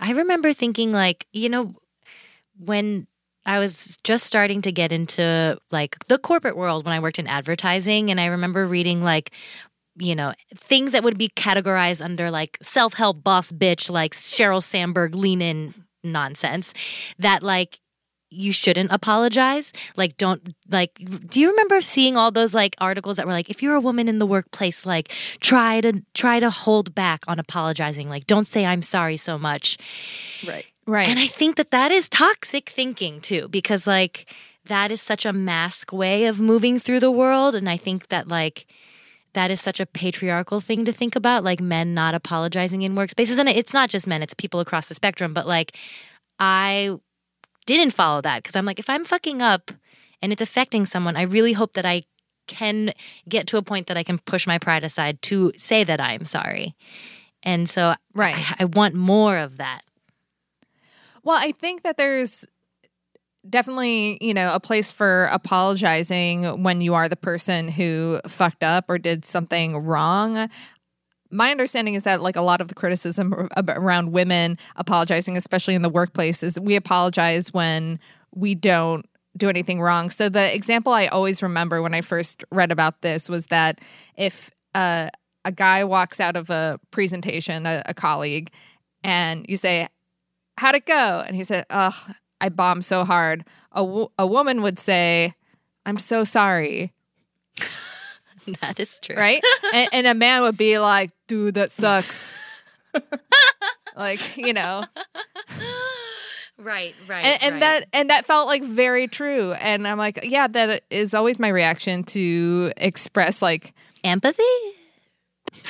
I remember thinking like, you know, when I was just starting to get into like the corporate world when I worked in advertising and I remember reading like you know, things that would be categorized under like self-help boss bitch like Sheryl Sandberg lean in nonsense that like you shouldn't apologize. Like, don't like. Do you remember seeing all those like articles that were like, if you're a woman in the workplace, like try to try to hold back on apologizing. Like, don't say I'm sorry so much. Right. Right. And I think that that is toxic thinking too, because like that is such a mask way of moving through the world, and I think that like that is such a patriarchal thing to think about, like men not apologizing in workspaces, and it's not just men; it's people across the spectrum. But like, I didn't follow that because I'm like, if I'm fucking up and it's affecting someone, I really hope that I can get to a point that I can push my pride aside to say that I'm sorry. And so Right. I, I want more of that. Well, I think that there's definitely, you know, a place for apologizing when you are the person who fucked up or did something wrong. My understanding is that like a lot of the criticism around women apologizing, especially in the workplace, is we apologize when we don't do anything wrong. So the example I always remember when I first read about this was that if uh, a guy walks out of a presentation, a, a colleague, and you say, how'd it go? And he said, oh, I bombed so hard. A, a woman would say, I'm so sorry, That is true. right? and, and a man would be like, dude, that sucks. like, you know, Right, right. and, and that and that felt like very true. And I'm like, yeah, that is always my reaction to express like empathy?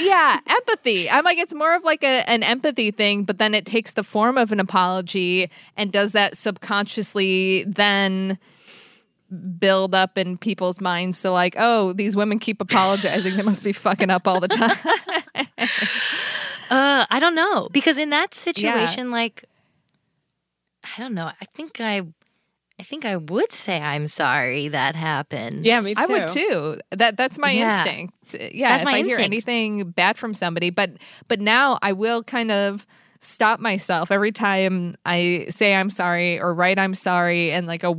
yeah empathy i'm like it's more of like a, an empathy thing but then it takes the form of an apology and does that subconsciously then build up in people's minds to like oh these women keep apologizing they must be fucking up all the time Uh, I don't know because in that situation, like, I don't know. I think I, I think I would say I'm sorry that happened. Yeah, me too. I would too. That that's my Yeah. instinct. Yeah, That's if my I hear anything bad from somebody, but but now I will kind of stop myself every time I say I'm sorry or write I'm sorry and like a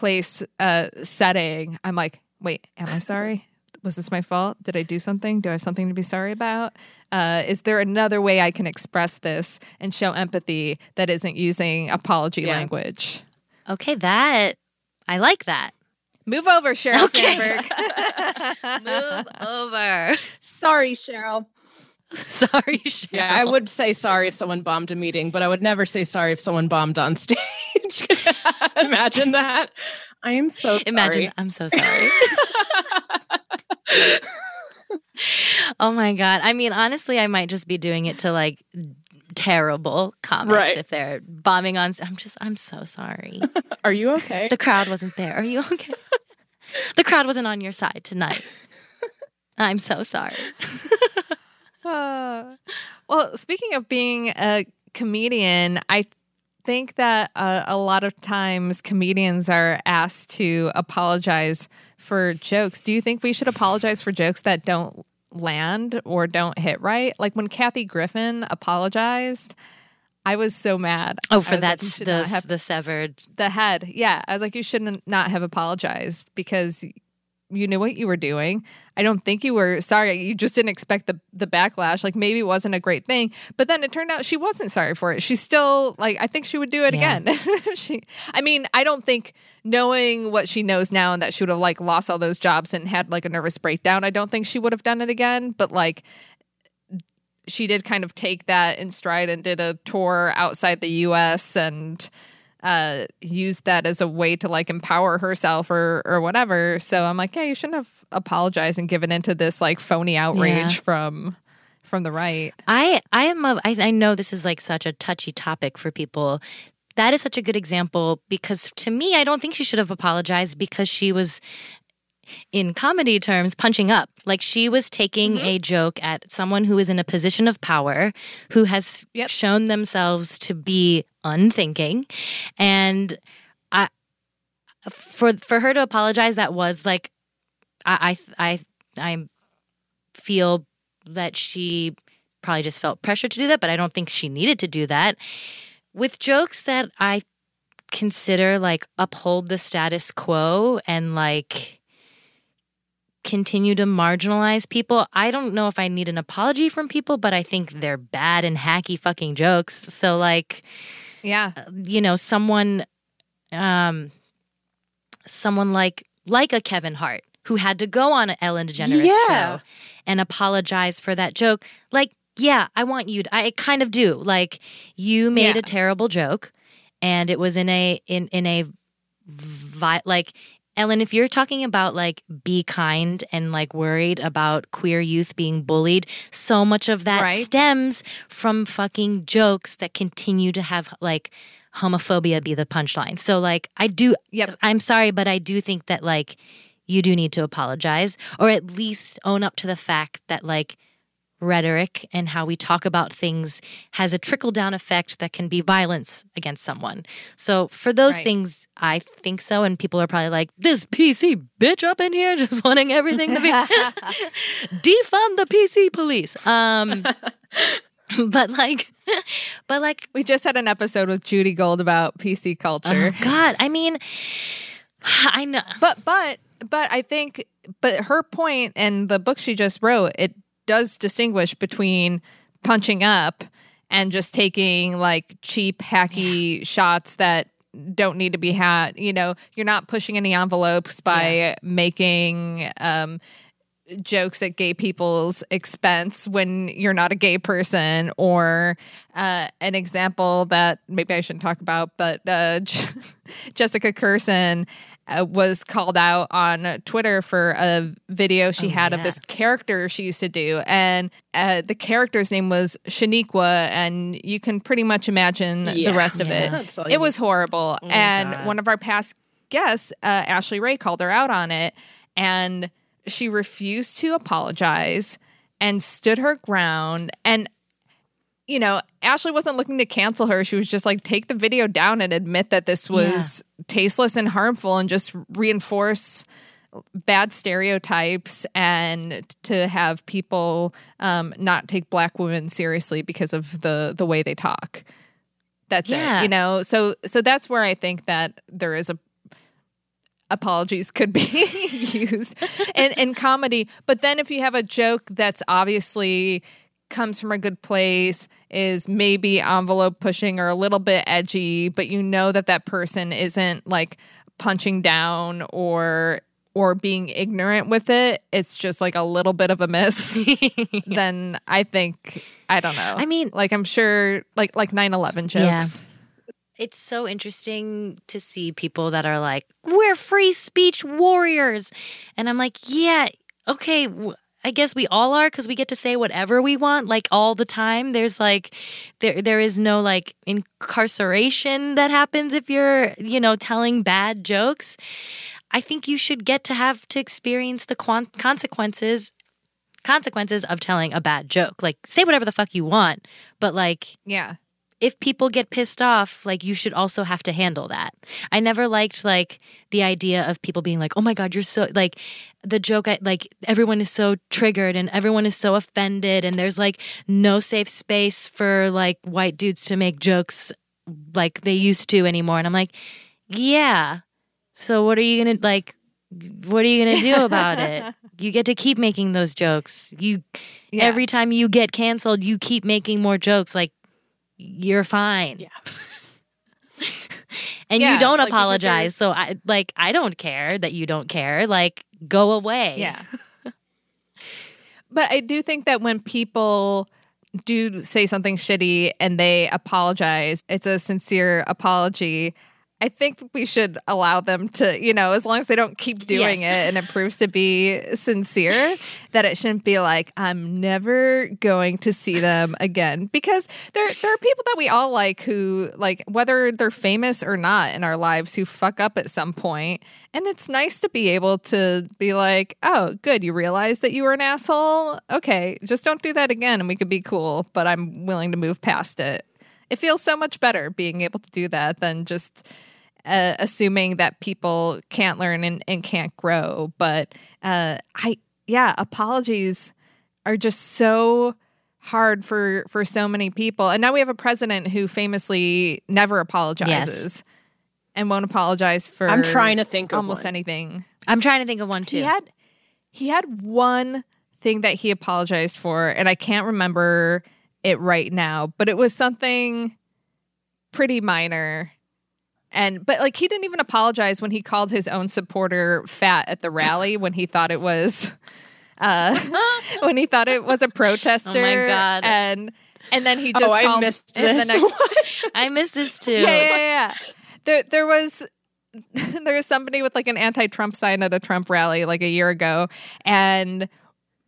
workplace uh, setting. I'm like, wait, am I sorry? Was this my fault? Did I do something? Do I have something to be sorry about? Uh, is there another way I can express this and show empathy that isn't using apology Yeah. language? Okay, that I like that. Move over, Sheryl Okay. Sandberg. Move over. Sorry, Sheryl. Sorry, Sheryl. Yeah, I would say sorry if someone bombed a meeting, but I would never say sorry if someone bombed on stage. Imagine that. I am so sorry. Imagine, I'm so sorry. oh my god. I mean, honestly, I might just be doing it to like terrible comments Right. if they're bombing on. I'm just, I'm so sorry. Are you okay? the crowd wasn't there. Are you okay? the crowd wasn't on your side tonight. I'm so sorry. Uh, well, speaking of being a comedian, I think that uh, a lot of times comedians are asked to apologize for jokes. Do you think we should apologize for jokes that don't land or don't hit right? Like when Kathy Griffin apologized, I was so mad. Oh, for like, that, should the, have the severed. the head. Yeah, I was like, you shouldn't not have apologized because you knew what you were doing. I don't think you were sorry. You just didn't expect the the backlash. Like maybe it wasn't a great thing, but then it turned out she wasn't sorry for it. She's still like, I think she would do it Yeah. again. she, I mean, I don't think knowing what she knows now and that she would have like lost all those jobs and had like a nervous breakdown. I don't think she would have done it again. But like she did kind of take that in stride and did a tour outside the US and uh used that as a way to like empower herself or or whatever. So I'm like, yeah, you shouldn't have apologized and given into this like phony outrage Yeah. from from the right. I I am a, I, I know this is like such a touchy topic for people. That is such a good example because to me, I don't think she should have apologized because she was, in comedy terms, punching up. Like she was taking a joke at someone who is in a position of power, who has Yep. shown themselves to be unthinking, and I, for for her to apologize, that was like, I I I, I feel that she probably just felt pressure to do that, but I don't think she needed to do that. With jokes that I consider like uphold the status quo and like continue to marginalize people, I don't know if I need an apology from people, but I think they're bad and hacky fucking jokes. So like Yeah. you know someone um someone like like a Kevin Hart who had to go on an Ellen DeGeneres Yeah. show and apologize for that joke like yeah I want you to, I kind of do like you made Yeah. a terrible joke and it was in a in in a vi- like Ellen, if you're talking about like be kind and like worried about queer youth being bullied, so much of that Right. stems from fucking jokes that continue to have like homophobia be the punchline. So like I do Yep. I'm sorry, but I do think that like you do need to apologize or at least own up to the fact that like rhetoric and how we talk about things has a trickle down effect that can be violence against someone. So for those Right. things, I think so. And people are probably like, this PC bitch up in here just wanting everything to be defund the PC police. Um, but like, but like, We just had an episode with Judy Gold about PC culture. oh God, I mean, I know. But but but I think but her point and the book she just wrote it does distinguish between punching up and just taking like cheap hacky shots that don't need to be had. You know you're not pushing any envelopes by making um jokes at gay people's expense when you're not a gay person or uh, an example that maybe I shouldn't talk about but uh, Jessica Kirson was called out on Twitter for a video she had of this character she used to do. And uh, the character's name was Shaniqua and you can pretty much imagine the rest of Yeah. It. It was horrible. And God. one of our past guests uh, Ashley Ray called her out on it and she refused to apologize and stood her ground. And you know ashley wasn't looking to cancel her she was just like take the video down and admit that this was tasteless and harmful and just reinforce bad stereotypes and to have people um, not take black women seriously because of the the way they talk that's Yeah. it you know so so that's where i think that there is a apologies could be used in, in comedy. But then if you have a joke that's obviously comes from a good place, is maybe envelope pushing or a little bit edgy, but you know that that person isn't like punching down or or being ignorant with it, it's just like a little bit of a miss. Then I think I don't know. I mean- like I'm sure like like 9/11 jokes. it's so interesting to see people that are like, we're free speech warriors. And I'm like, yeah, okay. w- I guess we all are because we get to say whatever we want, like all the time. There's like, there there is no like incarceration that happens if you're, you know, telling bad jokes. I think you should get to have to experience the consequences consequences of telling a bad joke. Like say whatever the fuck you want, but like Yeah. If people get pissed off, like you should also have to handle that. I never liked like the idea of people being like, "Oh my god, you're so like the joke I, like everyone is so triggered and everyone is so offended and there's like no safe space for like white dudes to make jokes like they used to anymore." And I'm like, "Yeah. So what are you going to like what are you going to do about it? You get to keep making those jokes. You Yeah. every time you get canceled, you keep making more jokes like you're fine. Yeah. and Yeah, you don't like, apologize. So I like I don't care that you don't care. Like go away. Yeah. but I do think that when people do say something shitty and they apologize, it's a sincere apology. I think we should allow them to, you know, as long as they don't keep doing Yes. it and it proves to be sincere, that it shouldn't be like, I'm never going to see them again. Because there there are people that we all like who like whether they're famous or not in our lives who fuck up at some point. And it's nice to be able to be like, oh, good, you realize that you were an asshole. Okay, just don't do that again and we could be cool, but I'm willing to move past it. It feels so much better being able to do that than just uh, assuming that people can't learn and, and can't grow. But uh, I, yeah, apologies are just so hard for for so many people. And now we have a president who famously never apologizes and won't apologize for. I'm trying to think almost one. anything. I'm trying to think of one too. He had he had one thing that he apologized for, and I can't remember it right now, but it was something pretty minor. And but like he didn't even apologize when he called his own supporter fat at the rally when he thought it was uh when he thought it was a protester. Oh my God. And and then he just Oh, I called missed the this. next I missed this too. yeah, yeah, yeah, yeah. There, there was there was somebody with like an anti-Trump sign at a Trump rally like a year ago, and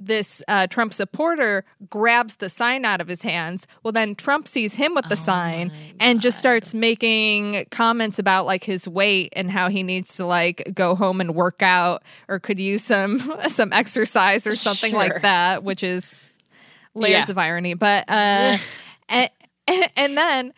this uh, Trump supporter grabs the sign out of his hands. Well, then Trump sees him with the sign and just starts making comments about like his weight and how he needs to like go home and work out or could use some some exercise or something Sure. like that, which is layers Yeah. of irony. But uh, and, and then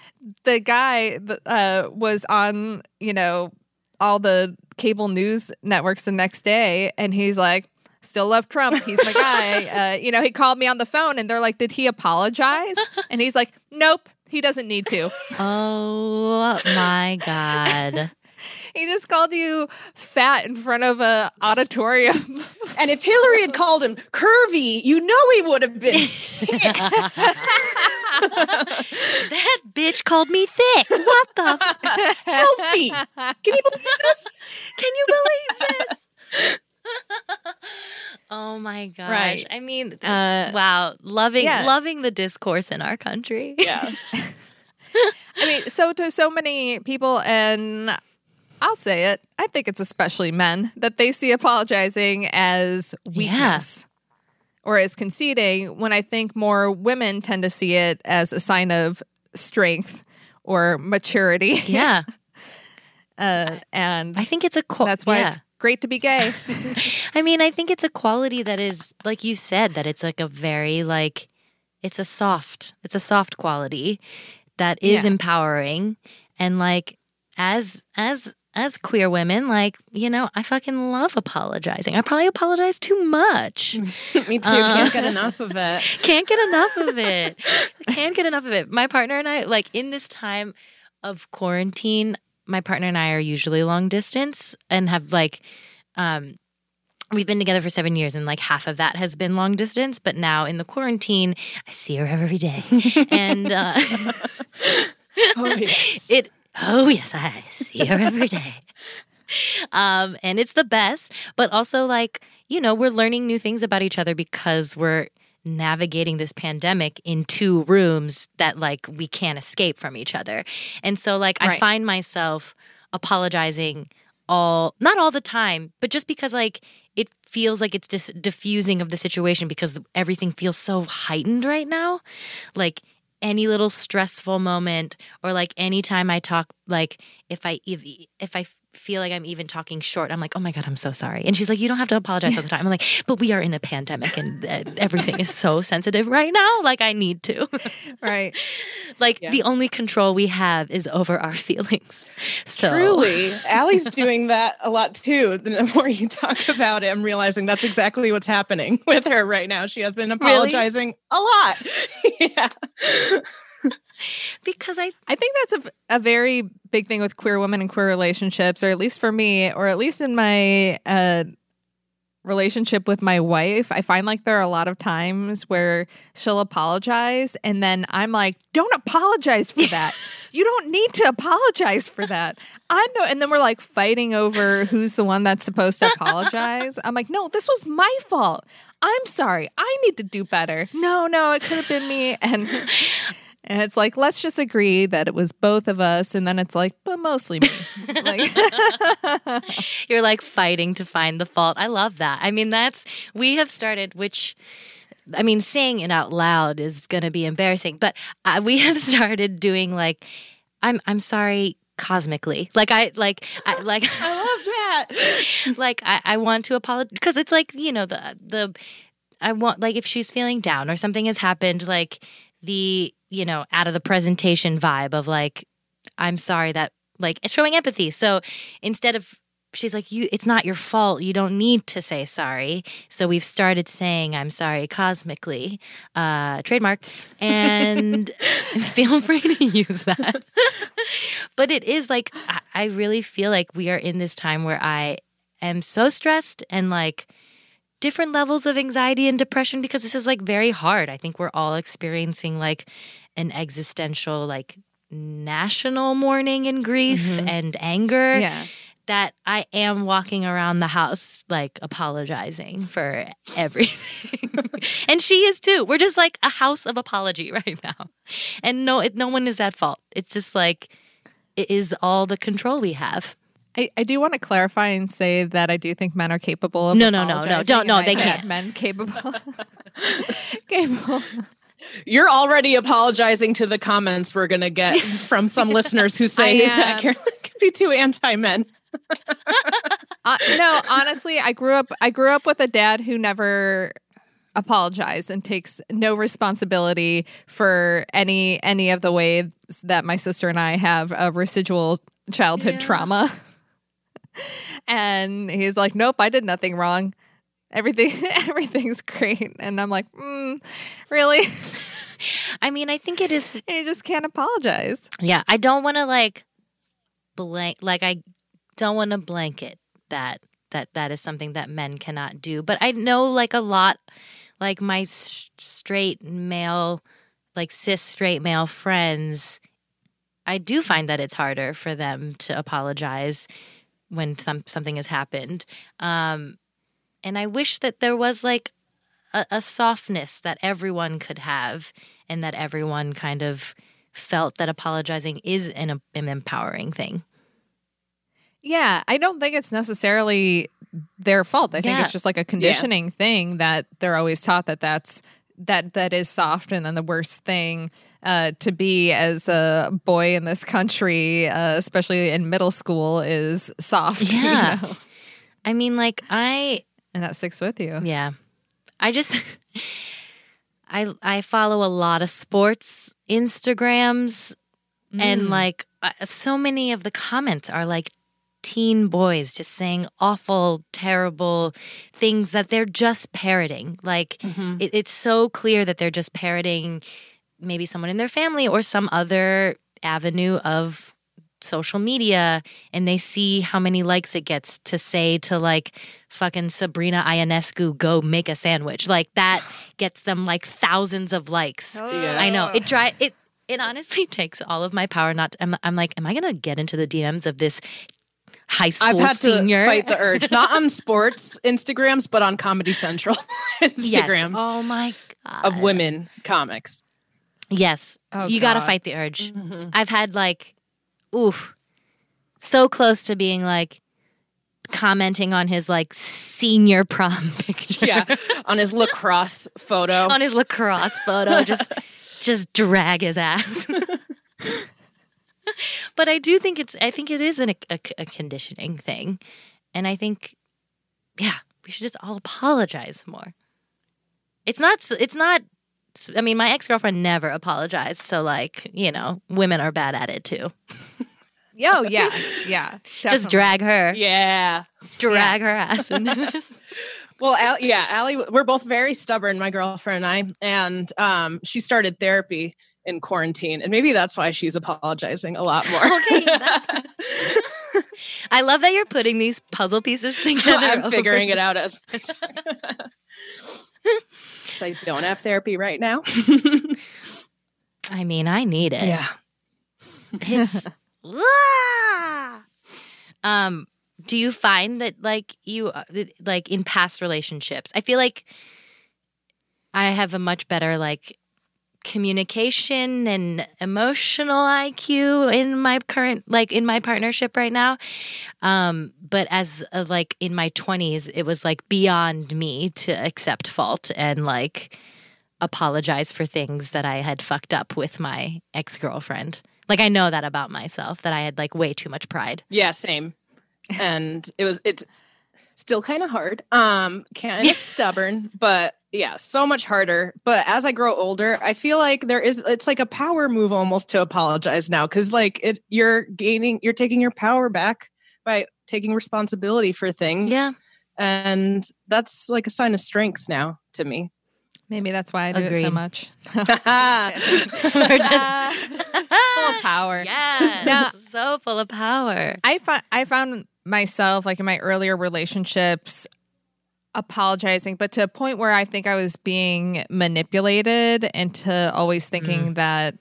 the guy uh, was on you know all the cable news networks the next day, and he's like. Still love Trump. He's my guy. Uh, you know, he called me on the phone and they're like, Did he apologize? And he's like, Nope, he doesn't need to. Oh my god. He just called you fat in front of a auditorium. And if Hillary had called him curvy, you know he would have been. that bitch called me thick. What the f- healthy. Can you believe this? Can you believe this? oh my gosh. Right. I mean, Uh, wow, loving yeah. loving the discourse in our country. Yeah. I mean, so to so many people, and I'll say it, I think it's especially men that they see apologizing as weakness or as conceding, when I think more women tend to see it as a sign of strength or maturity. Yeah. Uh, and I think it's a qual- that's why yeah. it's great to be gay. I mean, I think it's a quality that is like you said that it's like a very like it's a soft. It's a soft quality that is Yeah. empowering and like as as as queer women, like, you know, I fucking love apologizing. I probably apologize too much. Me too. Uh, Can't get enough of it. Can't get enough of it. Can't get enough of it. My partner and I, like in this time of quarantine, my partner and I are usually long distance and have like, um, we've been together for seven years and like half of that has been long distance. But now in the quarantine, I see her every day. and uh, Oh, yes. it, oh, yes, I see her every day. Um, and it's the best, but also like, you know, we're learning new things about each other because we're navigating this pandemic in two rooms that like we can't escape from each other. And so like I find myself apologizing all not all the time, but just because like it feels like it's just diffusing of the situation because everything feels so heightened right now. Like any little stressful moment or like anytime I talk like if I if, if I feel like I'm even talking short, I'm like, oh my God, I'm so sorry. And she's like, you don't have to apologize all the time. I'm like, but we are in a pandemic and uh, everything is so sensitive right now. Like, I need to. Right. like, the only control we have is over our feelings. So, Truly, Allie's doing that a lot too. The more you talk about it, I'm realizing that's exactly what's happening with her right now. She has been apologizing a lot. yeah. because I, I think that's a, a very big thing with queer women and queer relationships, or at least for me, or at least in my uh, relationship with my wife. I find like there are a lot of times where she'll apologize, and then I'm like, "Don't apologize for that. you don't need to apologize for that." I'm the, and then we're like fighting over who's the one that's supposed to apologize. I'm like, "No, this was my fault. I'm sorry. I need to do better." No, no, it could have been me, and. And it's like, let's just agree that it was both of us. And then it's like, but mostly me. like, you're like fighting to find the fault. I love that. I mean, that's, we have started, which, I mean, saying it out loud is going to be embarrassing, but uh, we have started doing like, I'm, I'm sorry cosmically. Like I, like, I, like, I love that. like I, I want to apologize because it's like you know the the I want like if she's feeling down or something has happened like the you know out of the presentation vibe of like I'm sorry that like showing empathy. So instead of she's like you it's not your fault. You don't need to say sorry. So we've started saying i'm sorry cosmically uh trademark and feel free to use that. But it is like I, I really feel like we are in this time where i am so stressed and like different levels of anxiety and depression because this is like very hard i think we're all experiencing like an existential like national mourning and grief mm-hmm. and anger yeah. that I am walking around the house like apologizing for everything. and she is too. We're just like a house of apology right now. And no it, no one is at fault. It's just like it is all the control we have. I, I do want to clarify and say that I do think men are capable of No, no, no, no. apologizing, Don't- no, they can't. Men capable, capable. You're already apologizing to the comments we're going to get from some listeners who say I that. Carolyn could be too anti men. Uh, no, honestly, I grew up. I grew up with a dad who never apologized and takes no responsibility for any any of the ways that my sister and I have a residual childhood trauma. And he's like, "Nope, I did nothing wrong. Everything everything's great." And I'm like, mm, "Really?" I mean, I think it is and he just can't apologize. yeah, I don't want to like blank like I don't want to blanket that that that is something that men cannot do. But I know like a lot like my s- straight male like cis straight male friends I do find that it's harder for them to apologize when some something has happened. Um and I wish that there was like a, a softness that everyone could have and that everyone kind of felt that apologizing is an, an empowering thing. Yeah, I don't think it's necessarily their fault. I think it's just like a conditioning thing that they're always taught that that's that that is soft, and then the worst thing uh, to be as a boy in this country, uh, especially in middle school, is soft. you Yeah. know? I mean, like, I, and that sticks with you. yeah, I just, I, I follow a lot of sports Instagrams and like so many of the comments are like teen boys just saying awful, terrible things that they're just parroting. Like it, it's so clear that they're just parroting maybe someone in their family or some other avenue of social media and they see how many likes it gets to say to like fucking Sabrina Ionescu go make a sandwich. Like that gets them like thousands of likes. Oh. I know. It dry it it honestly takes all of my power not I'm, I'm like am I going to get into the DMs of this high school I've had senior to fight the urge, not on sports Instagrams, but on Comedy Central Yes. Instagrams. Oh my god! of women comics. Yes. Oh, you got to fight the urge. Mm-hmm. I've had like, oof, so close to being like commenting on his like senior prom picture. Yeah, on his lacrosse photo. on his lacrosse photo, just just drag his ass. but I do think it's. I think it is an, a, a conditioning thing, and I think, yeah, we should just all apologize more. It's not. It's not. I mean, my ex girlfriend never apologized, so like you know, women are bad at it too. Oh yeah, yeah. Just drag her, yeah. drag her ass into this. Well, Al- yeah, Allie, we're both very stubborn, my girlfriend and I, and um, she started therapy in quarantine, and maybe that's why she's apologizing a lot more. Okay, that's- I love that you're putting these puzzle pieces together. I'm figuring it out as because I don't have therapy right now. I mean, I need it. yeah, It's Ah! um do you find that like you uh, like in past relationships i feel like i have a much better like communication and emotional iq in my current like in my partnership right now. Um but as uh, like in my 20s it was like beyond me to accept fault and like apologize for things that i had fucked up with my ex-girlfriend. Like i know that about myself that i had like way too much pride. Yeah, same. And it was it's still kind of hard, um, kind of stubborn, but yeah, so much harder. But as I grow older, I feel like there is it's like a power move almost to apologize now because like it you're gaining you're taking your power back by taking responsibility for things. Yeah. And that's like a sign of strength now to me. Maybe that's why I do it so Agreed. much. we're just Just full of power. yeah Now- so full of power I found I found myself like in my earlier relationships apologizing, but to a point where I think I was being manipulated into always thinking that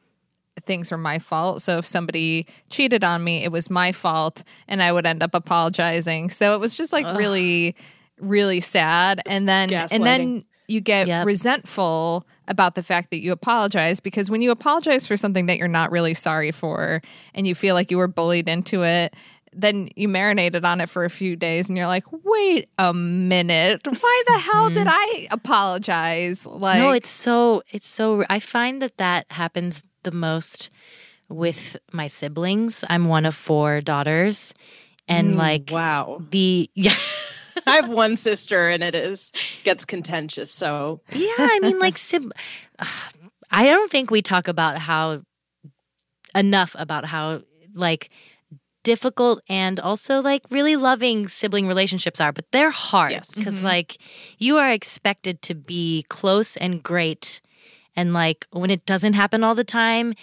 things were my fault. So if somebody cheated on me, it was my fault and I would end up apologizing. So it was just like really really sad and then and then you get Yep. resentful about the fact that you apologize because when you apologize for something that you're not really sorry for and you feel like you were bullied into it then you marinated on it for a few days and you're like wait a minute. Why the hell did mm-hmm. i apologize? Like no it's so it's so i find that that happens the most with my siblings. I'm one of four daughters and mm, like Wow. the yeah. I have one sister and it is gets contentious. So. Yeah, I mean, like, sib- I don't think we talk about how enough about how like difficult and also like really loving sibling relationships are, but they're hard Yes. because mm-hmm. like you are expected to be close and great, and like when it doesn't happen all the time.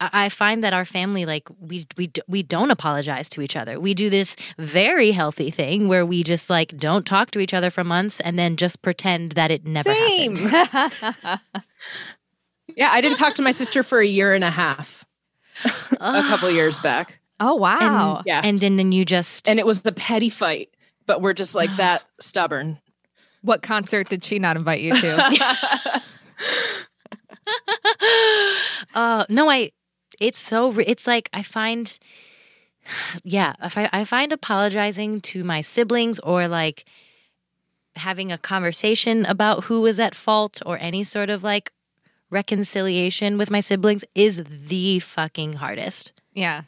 I I find that our family, like we we we don't apologize to each other. We do this very healthy thing where we just like don't talk to each other for months and then just pretend that it never same. happened. yeah, I didn't talk to my sister for a year and a half, a couple years back. Oh wow And, Yeah. and then then you just And it was a petty fight, but we're just like that stubborn. what concert did she not invite you to uh no I it's so it's like I find yeah if I, I find apologizing to my siblings or like having a conversation about who was at fault or any sort of like reconciliation with my siblings is the fucking hardest. yeah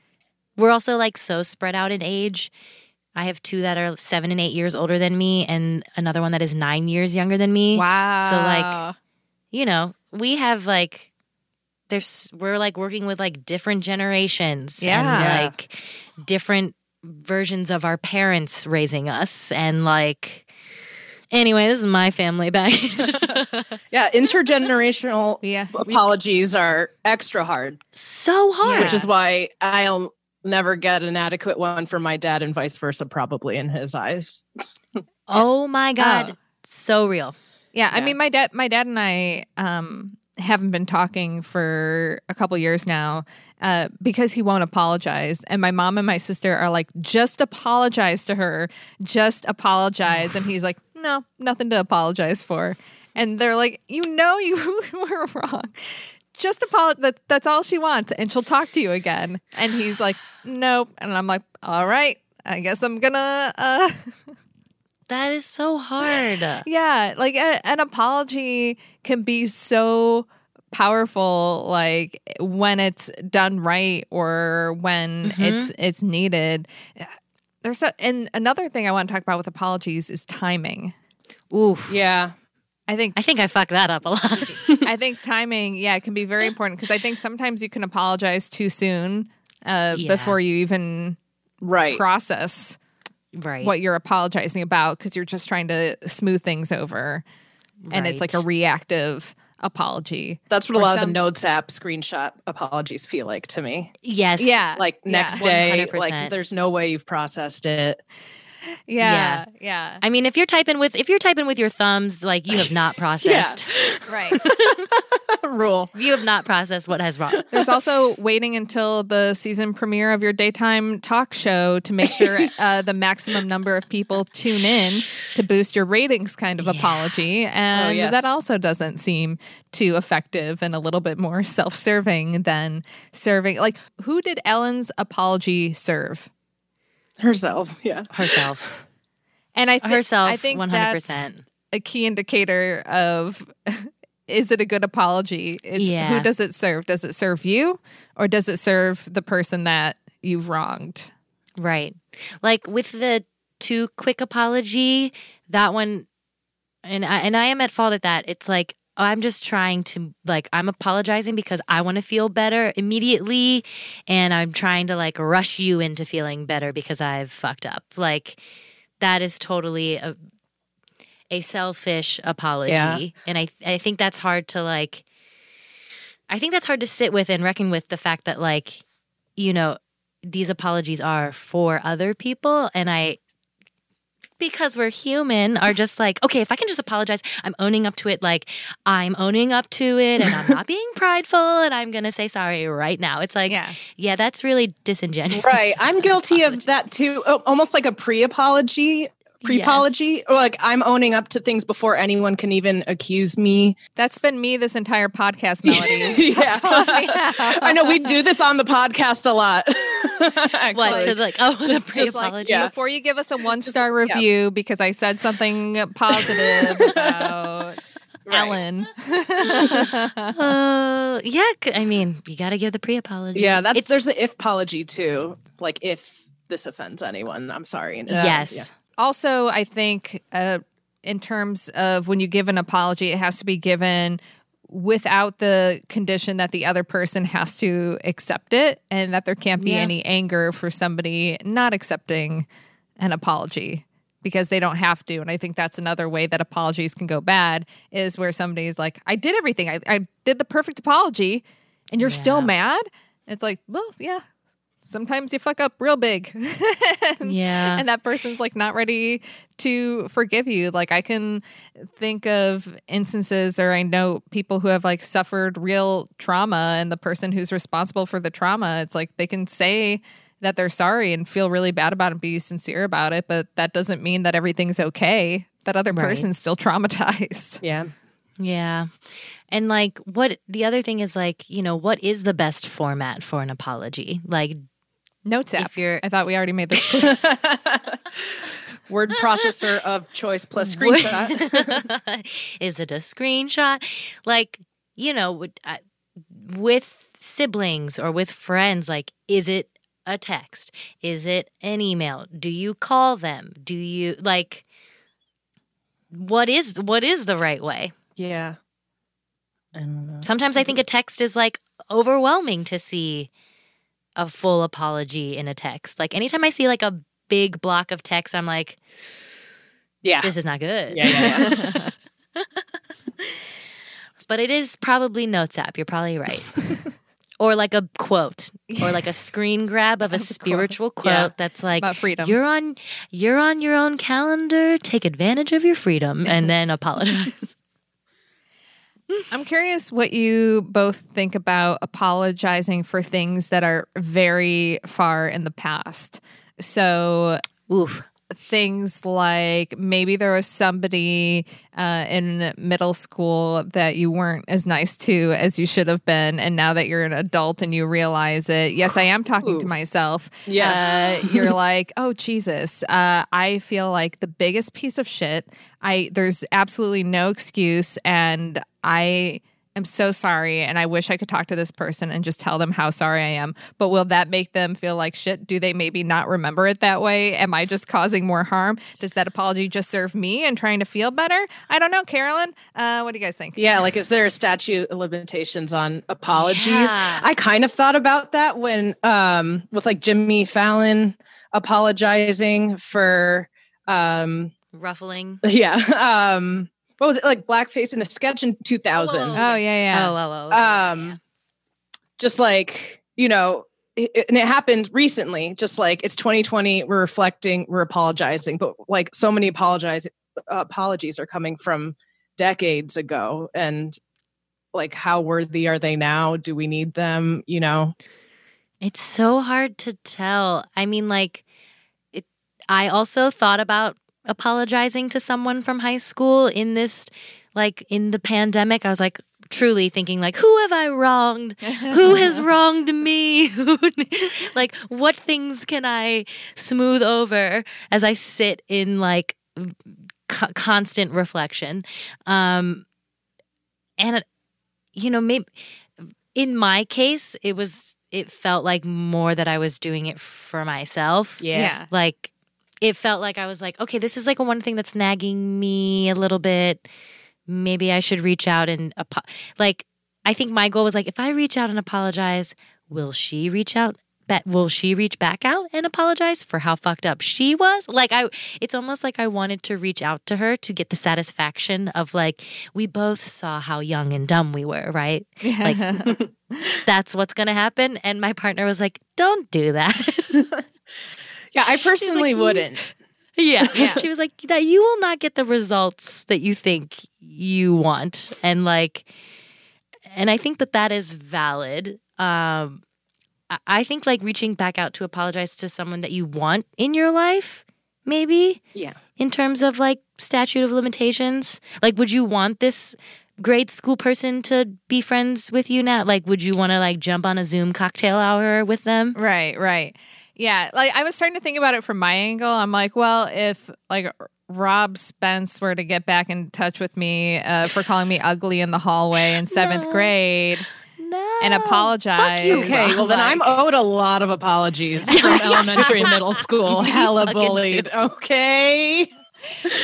We're also like so spread out in age. I have two that are seven and eight years older than me, and another one that is nine years younger than me. wow So like, you know, we have like, there's we're like working with like different generations, Yeah. and like different versions of our parents raising us, and like, anyway, this is my family back. Yeah, intergenerational yeah apologies are extra hard, so hard. which is why I'll never get an adequate one from my dad and vice versa, probably in his eyes. Oh my god, Oh. so real. Yeah, I mean, my dad, my dad and I um, haven't been talking for a couple years now uh, because he won't apologize, and my mom and my sister are like, just apologize to her, just apologize, and he's like, no, nothing to apologize for, and they're like, you know, you were wrong. Just apologize. That, that's all she wants, and she'll talk to you again. And he's like, nope. And I'm like, all right, I guess I'm gonna. uh That is so hard. Yeah, like a, an apology can be so powerful like when it's done right or when it's it's needed. There's so, and another thing I want to talk about with apologies is timing. Ooh. Yeah. I think I think I fuck that up a lot. I think timing, yeah, it can be very important because I think sometimes you can apologize too soon uh, Yeah. before you even Right. process right. what you're apologizing about because you're just trying to smooth things over, and it's like a reactive apology. That's what a Or lot of the Notes app screenshot apologies feel like to me. Yes. Yeah, Like yeah. next day, 100%. like there's no way you've processed it. Yeah, yeah, I mean, if you're typing with if you're typing with your thumbs, like you have not processed. right. Rule. You have not processed what has wrong. There's also waiting until the season premiere of your daytime talk show to make sure uh, the maximum number of people tune in to boost your ratings kind of apology. And yes. that also doesn't seem too effective and a little bit more self serving than serving. Like, who did Ellen's apology serve? Herself. Yeah. Herself. And I thi- Herself, I think 100%. that's a key indicator of is it a good apology? It's Yeah. who does it serve? Does it serve you or does it serve the person that you've wronged? Right. Like with the too quick apology, that one and I, and I am at fault at that. It's like I'm just trying to like I'm apologizing because I want to feel better immediately and I'm trying to like rush you into feeling better because I've fucked up. Like that is totally a a selfish apology Yeah. and I I think that's hard to like I think that's hard to sit with and reckon with the fact that like you know these apologies are for other people and I because we're human are just like okay if I can just apologize I'm owning up to it like I'm owning up to it and I'm not being prideful and I'm going to say sorry right now it's like Yeah. yeah that's really disingenuous Right. I'm guilty of that too. Oh, almost like a pre-apology. Pre-apology, like I'm owning up to things before anyone can even accuse me. That's been me this entire podcast, Melody. yeah, I know we do this on the podcast a lot. what Actually. to like oh Just- the just like, pre-apology yeah. Before you give us a one star yeah. review because I said something positive about Ellen. uh, yeah c- I mean you got to give the pre-apology yeah, that's It's- there's the if apology too. Like if this offends anyone, I'm sorry. And- yes yeah. Also i think uh, in terms of when you give an apology it has to be given without the condition that the other person has to accept it and that there can't be Yeah. any anger for somebody not accepting an apology because they don't have to. And i think that's another way that apologies can go bad is where somebody's like i did everything. I, I did the perfect apology and you're still mad? It's like well yeah sometimes you fuck up real big yeah and that person's like not ready to forgive you like i can think of instances or i know people who have like suffered real trauma and the person who's responsible for the trauma it's like they can say that they're sorry and feel really bad about it and be sincere about it but that doesn't mean that everything's okay that other Right. person's still traumatized yeah. Yeah. And like what the other thing is like, you know, what is the best format for an apology? Like notes app If you're- i thought we already made this. Word processor of choice plus screenshot. is it a screenshot? Like, you know, with, with siblings or with friends, like, is it a text? Is it an email? Do you call them? Do you like what is what is the right way? yeah. I don't know. Sometimes I think a text is like overwhelming to see a full apology in a text. Like anytime I see like a big block of text, I'm like, Yeah. this is not good. Yeah, yeah, yeah. But it is probably Notes app. You're probably right. or like a quote, or like a screen grab of a spiritual quote Yeah. that's like About freedom. You're on, you're on your own calendar. Take advantage of your freedom, and then apologize. I'm curious what you both think about apologizing for things that are very far in the past. So, Oof. Things like maybe there was somebody uh, in middle school that you weren't as nice to as you should have been, and now that you're an adult and you realize it, yes, I am talking to myself. Yeah. uh, you're like, oh Jesus, uh, I feel like the biggest piece of shit. I there's absolutely no excuse, and I am so sorry and I wish I could talk to this person and just tell them how sorry I am. But will that make them feel like shit? Do they maybe not remember it that way? Am I just causing more harm? Does that apology just serve me and trying to feel better? I don't know, Carolyn. Uh, what do you guys think? Yeah, like is there a statute of limitations on apologies? Yeah. I kind of thought about that when um with like Jimmy Fallon apologizing for um Ruffling. yeah, um what was it like blackface in a sketch in 2000. Oh. Oh yeah, yeah. Oh, oh, oh. okay, um yeah. just like you know it, it- and it happened recently just like it's 2020 we're reflecting we're apologizing but like so many apologize apologies are coming from decades ago and like how worthy are they now do we need them you know It's so hard to tell. I mean, like, it, I also thought about apologizing to someone from high school in this, like, in the pandemic. I was like, truly thinking, like, who have I wronged? Who has wronged me? Like, what things can I smooth over as I sit in, like, co- constant reflection? Um, and, it- you know, maybe in my case, it was it felt like more that I was doing it for myself. yeah. Like it felt like I was like, okay, this is like one thing that's nagging me a little bit. Maybe I should reach out and apo- like I think my goal was like if I reach out and apologize, will she reach out? That will she reach back out and apologize for how fucked up she was? Like I it's almost like I wanted to reach out to her to get the satisfaction of like we both saw how young and dumb we were, right? Like that's what's going to happen and my partner was like, "Don't do that." yeah i personally "Mm." wouldn't Yeah. Yeah. She was like, that you will not get the results that you think you want. And like, and I think that that is valid. Um, I- I think like reaching back out to apologize to someone that you want in your life, maybe yeah in terms of like statute of limitations. Like, would you want this grade school person to be friends with you now? Like, would you want to like jump on a Zoom cocktail hour with them? Right, right. Yeah, like I was starting to think about it from my angle. I'm like, well, if like Rob Spence were to get back in touch with me uh, for calling me ugly in the hallway in seventh No. grade No. and apologize. okay well then i'm owed a lot of apologies from elementary and middle school hella bullied okay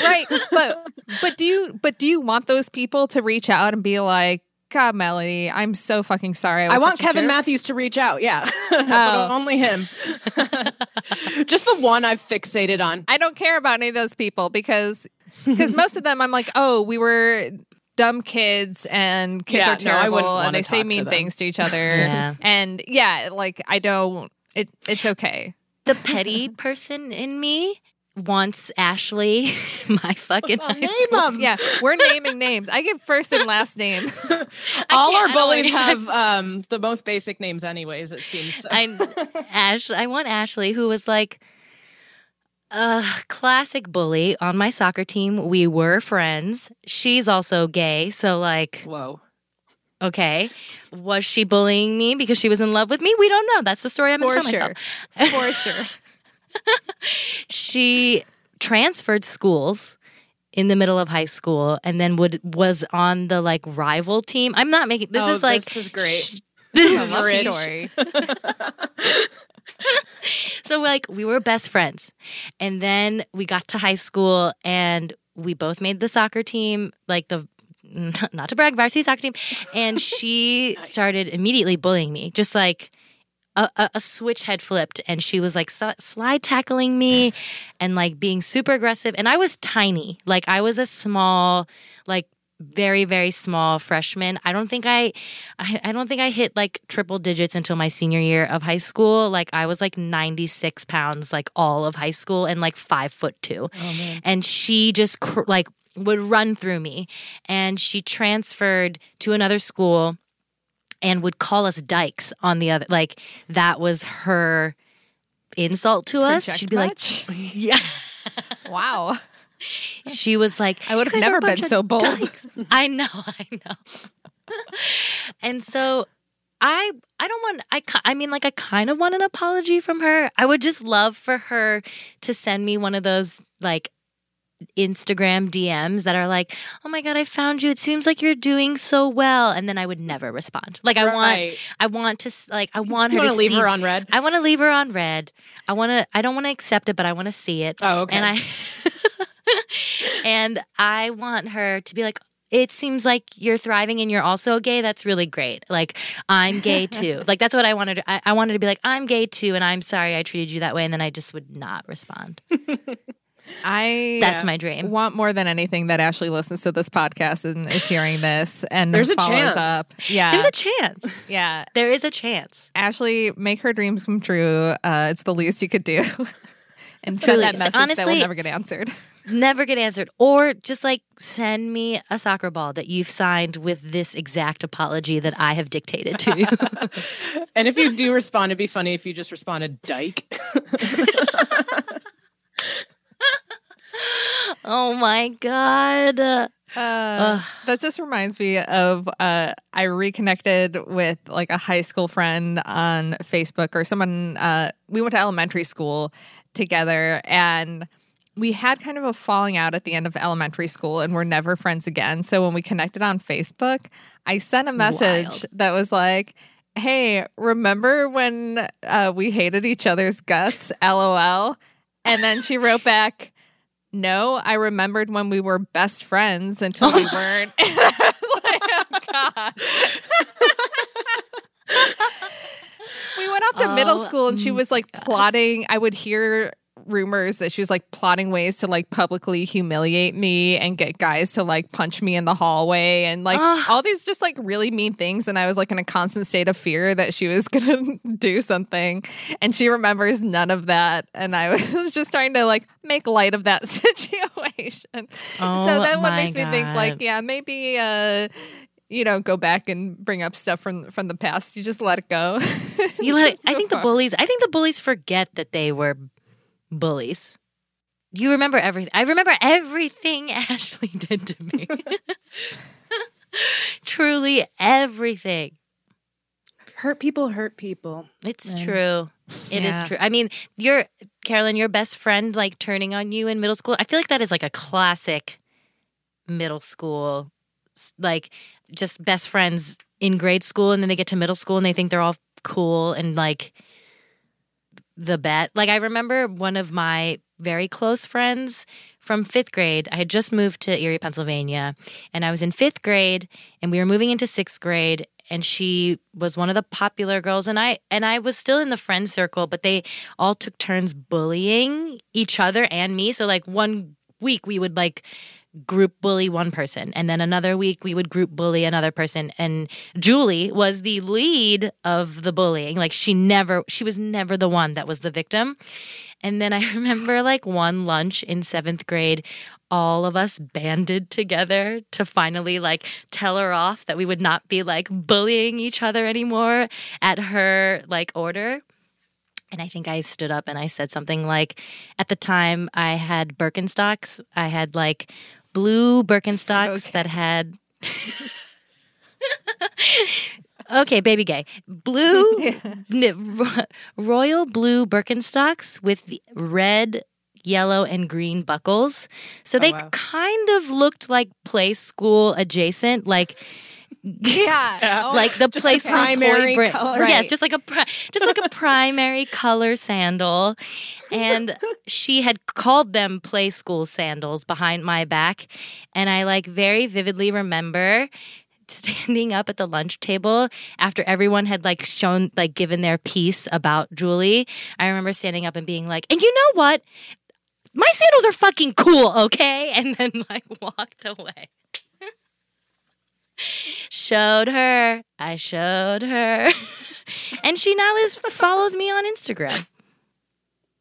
right, but but do you but do you want those people to reach out and be like, God, Melody, I'm so fucking sorry. I, I want Kevin jerk." Matthews to reach out. Yeah. Oh. but only him. Just the one I've fixated on. I don't care about any of those people because because most of them I'm like, oh, we were dumb kids and kids Yeah, are no, I wouldn't terrible wanna and they say talk to mean things to each other. Yeah. And yeah, like I don't it it's okay. the petty person in me wants Ashley, my fucking high Name school- 'em. Yeah, we're naming names. I give first and last name. All our bullies like- have um, the most basic names, anyways. It seems. I Ash I want Ashley who was like a classic bully on my soccer team. We were friends. She's also gay, so like Whoa. okay. Was she bullying me because she was in love with me? We don't know. That's the story I'm For going to tell sure. myself. For sure. she transferred schools in the middle of high school and then would was on the like rival team. I'm not making this Oh, is like this is great. sh- this is rich. story. so like we were best friends. And then we got to high school and we both made the soccer team, like the not to brag, varsity soccer team. And she started immediately bullying me, just like a, a, a switch had flipped, and she was like slide tackling me and like being super aggressive. And I was tiny, like I was a small, like very very small freshman. I don't think I, I i don't think i hit like triple digits until my senior year of high school. Like i was like 96 pounds like all of high school and like five foot two. Oh, and she just cr- like would run through me. And she transferred to another school and would call us dykes on the other like that was her insult to us Project she'd be much? like yeah Wow. She was like, I would have "You guys are never been so bold." dykes." I know, I know. and so I I don't want I I mean like I kind of want an apology from her. I would just love for her to send me one of those like Instagram DMs that are like, "Oh my god, I found you. It seems like you're doing so well." And then I would never respond. Like I want I want to like I want You her to to leave see- her on red? I want to leave her on red. I want to I don't want to accept it, but I want to see it. Oh, okay. And I and I want her to be like, it seems like you're thriving and you're also gay. That's really great. Like I'm gay too. like that's what I wanted. I, I wanted to be like, I'm gay too, and I'm sorry I treated you that way. And then I just would not respond. I That's my dream. want more than anything that Ashley listens to this podcast and is hearing this and There's a chance. up. Yeah. There's a chance. yeah. There is a chance. Ashley, make her dreams come true. Uh, it's the least you could do. and send Truly. that So message that will never get answered. Never get answered. Or just like send me a soccer ball that you've signed with this exact apology that I have dictated to you. and if you do respond, it'd be funny if you just responded dyke. Oh my God. Uh, that just reminds me of uh, I reconnected with like a high school friend on Facebook or someone. Uh, we went to elementary school together and we had kind of a falling out at the end of elementary school and we're never friends again. So when we connected on Facebook, I sent a message Wild. that was like, Hey, remember when uh, we hated each other's guts? LOL. And then she wrote back, no, I remembered when we were best friends until we weren't. I was like, oh, God. we went off to middle Oh, school and she was like plotting. I would hear rumors that she was like plotting ways to like publicly humiliate me and get guys to like punch me in the hallway and like Ugh. all these just like really mean things and I was like in a constant state of fear that she was to do something and she remembers none of that and I was just trying to like make light of that situation. so Oh that what my makes me think like yeah maybe uh you know go back and bring up stuff from from the past you just let it go You let it, I think the bullies. I think the bullies forget that they were bullies. You remember everything. I remember everything Ashley did to me. Truly everything. hurt people hurt people. It's Yeah. true. It is Yeah. true. I mean, your Carolyn, your best friend like turning on you in middle school. I feel like that is like a classic middle school like just best friends in grade school and then they get to middle school and they think they're all cool and like the bet. Like I remember one of my very close friends from fifth grade. I had just moved to Erie, Pennsylvania, and I was in fifth grade, and we were moving into sixth grade. And she was one of the popular girls, and I and I was still in the friend circle, but they all took turns bullying each other and me. So like one week we would like group bully one person and then another week we would group bully another person. And Julie was the lead of the bullying. Like she never she was never the one that was the victim. And then I remember like one lunch in 7th grade all of us banded together to finally like tell her off that we would not be like bullying each other anymore at her like order. And I think I stood up and I said something like, at the time I had Birkenstocks. I had like blue Birkenstocks So that had. okay, baby gay. Blue, ro- royal blue Birkenstocks with red, yellow, and green buckles. So oh, they wow. kind of looked like Playskool adjacent, like yeah Oh, like the place a primary Toy color. Yes, just like a pri- just like a primary color sandal, and she had called them Playskool sandals behind my back, and I like very vividly remember standing up at the lunch table after everyone had like shown like given their piece about Julie. I remember standing up and being like, and you know what? My sandals are fucking cool, okay? And then like walked away showed her. I showed her. and she now is follows me on Instagram.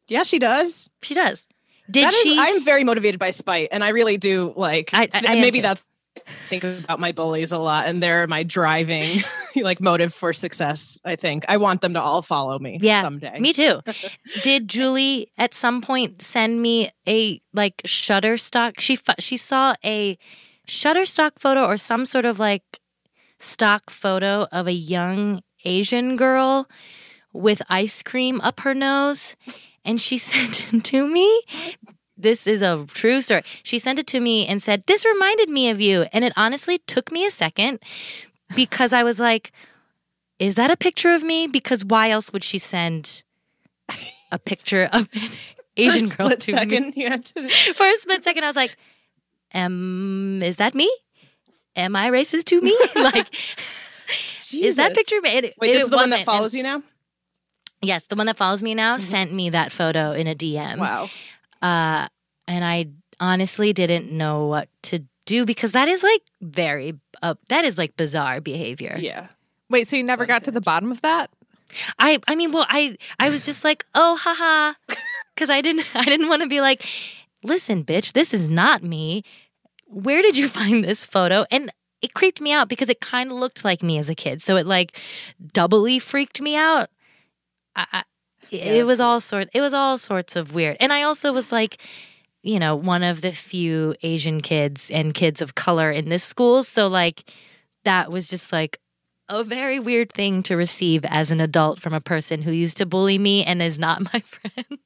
Yeah, she does. She does. Did That is- she? I'm very motivated by spite, and I really do like. I- I- I maybe that's think about my bullies a lot, and they're my driving like motive for success. I think I want them to all follow me. Yeah, someday. Me too. Did Julie at some point send me a like Shutterstock? She she saw a Shutterstock photo or some sort of like stock photo of a young Asian girl with ice cream up her nose, and she sent it to me. This is a true story. She sent it to me and said, "This reminded me of you," and it honestly took me a second because I was like is that a picture of me? Because why else would she send a picture of an Asian girl to second, you had to. me? For a split second, I was like, um, is that me? Am I racist to me? like, is that picture me? Wait, this is the one that follows And- you now. Yes, the one that follows me now sent me that photo in a DM. Wow. Uh, and I honestly didn't know what to do because that is like very, uh, that is like bizarre behavior. Yeah. Wait, so you never got to the bottom of that? I I mean, well, I I was just like, oh, haha, because I didn't I didn't want to be like, listen, bitch, this is not me. Where did you find this photo? And it creeped me out because it kind of looked like me as a kid, so it like doubly freaked me out. I, I, it was all sort. It was all sorts of weird, and I also was like. You know, one of the few Asian kids and kids of color in this school. So, like, that was just like a very weird thing to receive as an adult from a person who used to bully me and is not my friend.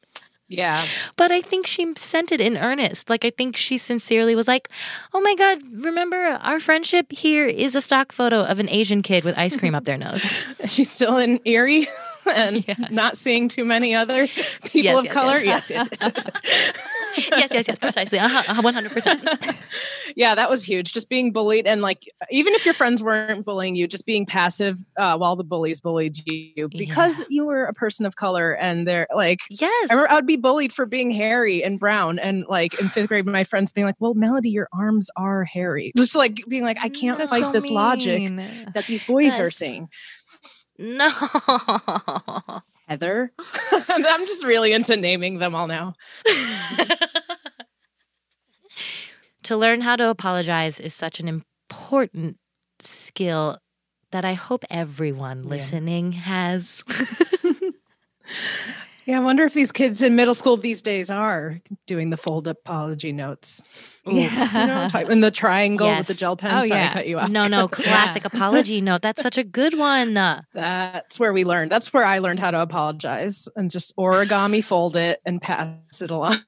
Yeah. But I think she sent it in earnest. Like, I think she sincerely was like, oh my God, remember our friendship? Here is a stock photo of an Asian kid with ice cream up their nose. She's still in Erie and Yes. not seeing too many other people Yes, of yes, color. yes. Yes, yes, yes. yes. yes, yes, yes, precisely. Uh-huh, uh, 100%. yeah, that was huge. Just being bullied and like even if your friends weren't bullying you, just being passive uh, while the bullies bullied you because you were a person of color and they're like Yes. I remember I would be bullied for being hairy and brown, and like in fifth grade, my friends being like, "Well, Melody, your arms are hairy." Just like being like, "I can't That's fight so this logic that these boys are Yes. Saying." No. Heather, I'm just really into naming them all now. to learn how to apologize is such an important skill that I hope everyone listening has. Yeah, I wonder if these kids in middle school these days are doing the fold apology notes. Ooh, you know, type in the triangle with the gel pen. Oh, Sorry, yeah. to cut you off. no, no, classic apology note. That's such a good one. That's where we learned. That's where I learned how to apologize and just origami fold it and pass it along.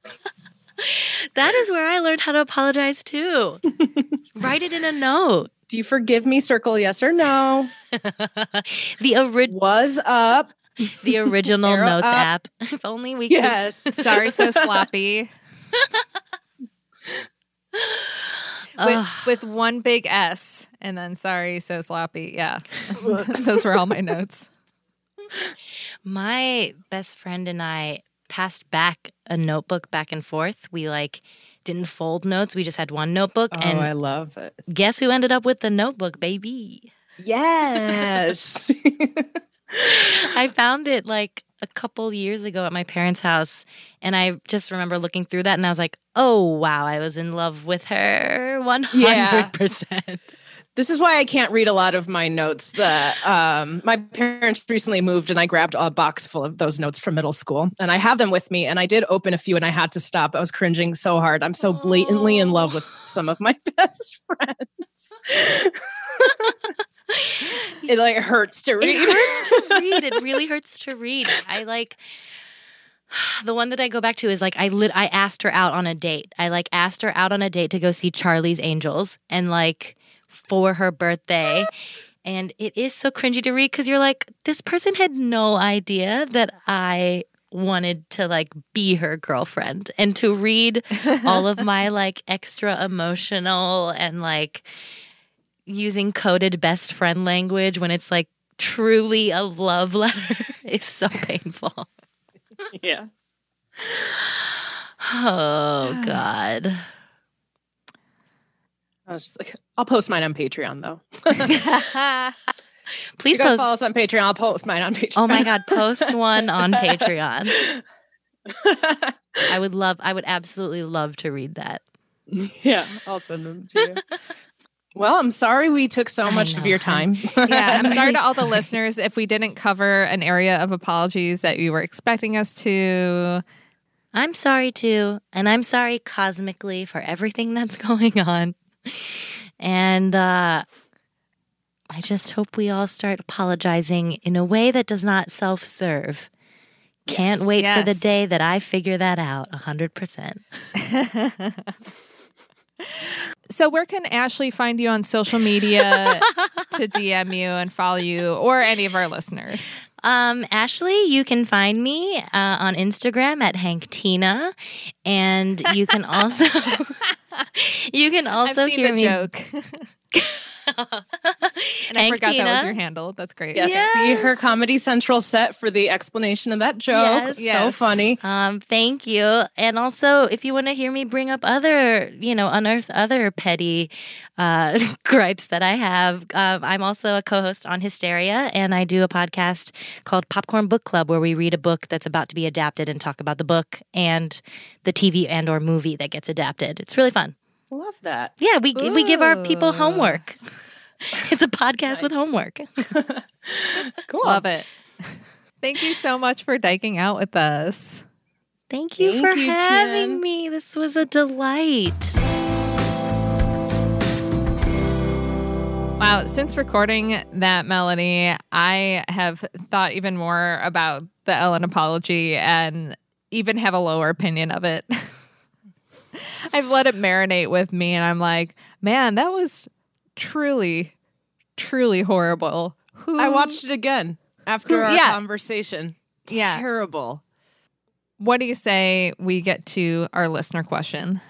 That is where I learned how to apologize too. Write it in a note. Do you forgive me? Circle yes or no. the ori- Was up. The original Arrow notes up. app. If only we could. Yes. Sorry, so sloppy. With, with one big S and then sorry, so sloppy. Yeah. Those were all my notes. My best friend and I passed back a notebook back and forth. We like didn't fold notes. We just had one notebook. Oh, and I love it. guess who ended up with the notebook, baby? Yes. I found it like a couple years ago at my parents' house. And I just remember looking through that and I was like, oh, wow, I was in love with her 100%. this is why I can't read a lot of my notes. That um, my parents recently moved, and I grabbed a box full of those notes from middle school, and I have them with me. And I did open a few, and I had to stop. I was cringing so hard. I'm so blatantly in love with some of my best friends. it like hurts to read. It hurts to read. It really hurts to read. I like the one that I go back to is like I lit I asked her out on a date. I like asked her out on a date to go see Charlie's Angels and like for her birthday. And it is so cringy to read because you're like, this person had no idea that I wanted to like be her girlfriend and to read all of my like extra emotional and like using coded best friend language when it's like truly a love letter is so painful. yeah. Oh God. I was just like, I'll post mine on Patreon though. Please you guys post follow us on Patreon. I'll post mine on Patreon. Oh my God, post one on Patreon. I would love I would absolutely love to read that. yeah, I'll send them to you. Well, I'm sorry we took so much of your time. Yeah, I'm sorry to all the listeners if we didn't cover an area of apologies that you were expecting us to. I'm sorry too, and I'm sorry cosmically for everything that's going on. And uh, I just hope we all start apologizing in a way that does not self serve. Can't Yes. wait for the day that I figure that out 100%. So, where can Ashley find you on social media to DM you and follow you, or any of our listeners? Um, Ashley, you can find me uh, on Instagram at Hank Tina, and you can also you can also I've seen hear the me. joke. and I Hank forgot that was your handle. That's great. Yes, Yes. see her Comedy Central set for the explanation of that joke. Yes. So Yes. funny. Um, thank you. And also, if you want to hear me bring up other, you know, unearth other petty uh, gripes that I have, um, I'm also a co-host on Hysteria, and I do a podcast called Popcorn Book Club, where we read a book that's about to be adapted and talk about the book and the TV and or movie that gets adapted. It's really fun. Love that. Yeah, we we give our people homework. It's a podcast with homework. Cool. Love it. Thank you so much for dyking out with us. Thank you Thank for you, having Tien. me. This was a delight. Wow, since recording that melody, I have thought even more about the Ellen apology and even have a lower opinion of it. I've let it marinate with me and I'm like, man, that was truly, truly horrible. Who I watched it again after Who- our yeah. conversation. Yeah. Terrible. What do you say we get to our listener question?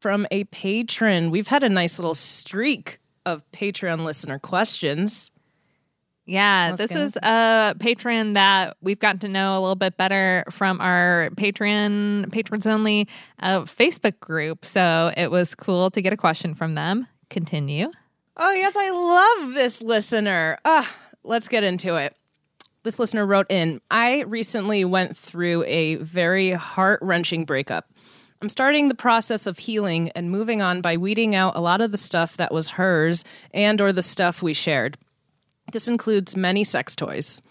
From a patron. We've had a nice little streak of Patreon listener questions. Yeah, Let's this go. is a patron that we've gotten to know a little bit better from our Patreon patrons only uh, Facebook group. So it was cool to get a question from them. Continue. Oh, yes, I love this listener. Let's get into it. This listener wrote in I recently went through a very heart wrenching breakup. I'm starting the process of healing and moving on by weeding out a lot of the stuff that was hers and or the stuff we shared. This includes many sex toys.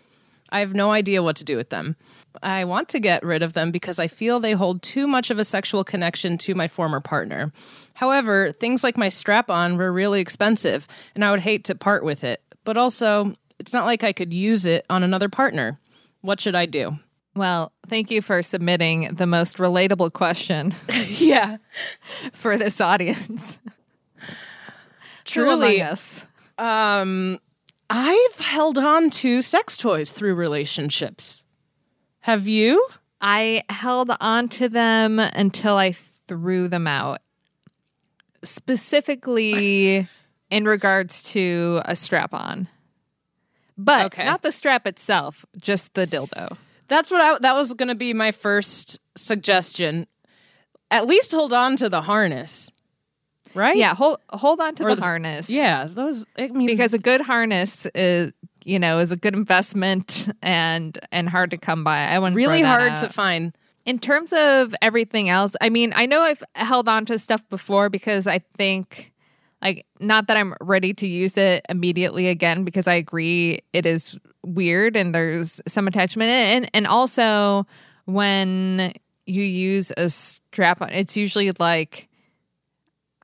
I have no idea what to do with them. I want to get rid of them because I feel they hold too much of a sexual connection to my former partner. However, things like my strap on were really expensive, and I would hate to part with it. But also, it's not like I could use it on another partner. What should I do? Well, thank you for submitting the most relatable question Yeah, for this audience. Truly. us. Um, I've held on to sex toys through relationships. Have you? I held on to them until I threw them out. Specifically in regards to a strap on. But Okay. not the strap itself, just the dildo. That's what I, that was going to be my first suggestion. At least hold on to the harness, right? Yeah, hold hold on to Or the the- harness. yeah. Those. I mean, Because a good harness is you know, is a good investment and and hard to come by. I wouldn't really hard to find. In terms of everything else, I mean, I know I've held on to stuff before because I think, like, not that I'm ready to use it immediately again because I agree it is weird and there's some attachment. And, and also, when you use a strap on, it's usually like,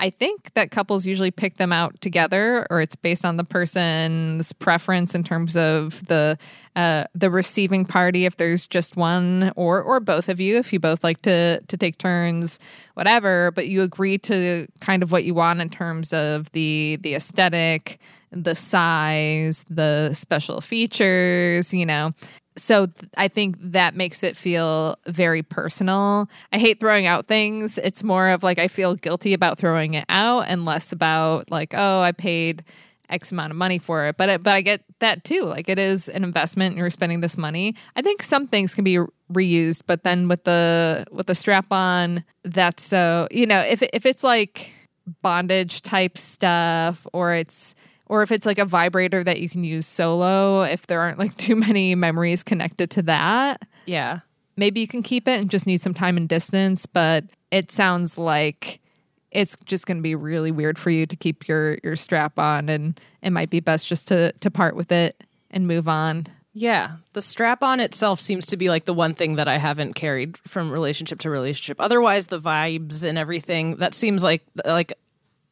I think that couples usually pick them out together, or it's based on the person's preference in terms of the uh, the receiving party. If there's just one, or or both of you, if you both like to to take turns, whatever. But you agree to kind of what you want in terms of the the aesthetic, the size, the special features. You know, so th- I think that makes it feel very personal. I hate throwing out things. It's more of like I feel guilty about throwing it out and less about like, oh, I paid X amount of money for it. But it, but I get that too. Like it is an investment and you're spending this money. I think some things can be reused, but then with the with the strap on, that's so, you know, if if it's like bondage type stuff or it's or if it's like a vibrator that you can use solo if there aren't like too many memories connected to that Yeah. maybe you can keep it and just need some time and distance, but it sounds like it's just going to be really weird for you to keep your your strap on and it might be best just to to part with it and move on. Yeah, the strap on itself seems to be like the one thing that I haven't carried from relationship to relationship. Otherwise, the vibes and everything that seems like like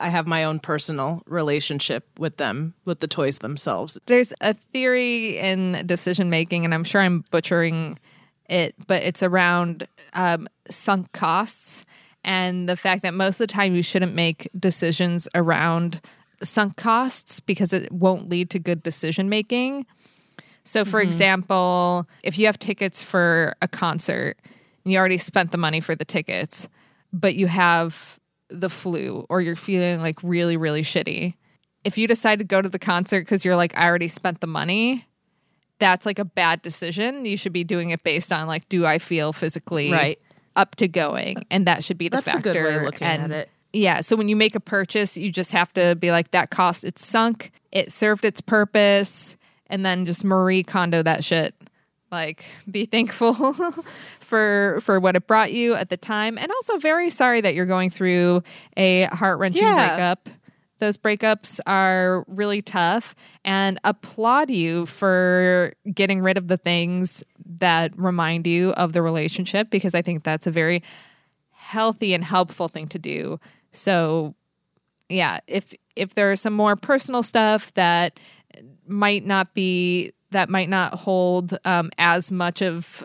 I have my own personal relationship with them, with the toys themselves. There's a theory in decision making, and I'm sure I'm butchering it, but it's around um, sunk costs and the fact that most of the time you shouldn't make decisions around sunk costs because it won't lead to good decision making. So, for example, if you have tickets for a concert and you already spent the money for the tickets, but you have the flu or you're feeling like really, really shitty, if you decide to go to the concert because you're like, I already spent the money, that's like a bad decision. You should be doing it based on like, do I feel physically Right. up to going? And that should be the That's a factor. good way of looking at And it. Yeah. So when you make a purchase, you just have to be like, that cost, it's sunk, it served its purpose, and then just Marie Kondo that shit. Like, be thankful for for what it brought you at the time, and also very sorry that you're going through a heart wrenching Yeah. breakup. Those breakups are really tough, and applaud you for getting rid of the things that remind you of the relationship because I think that's a very healthy and helpful thing to do. So yeah, if if there is some more personal stuff that might not be that might not hold um, as much of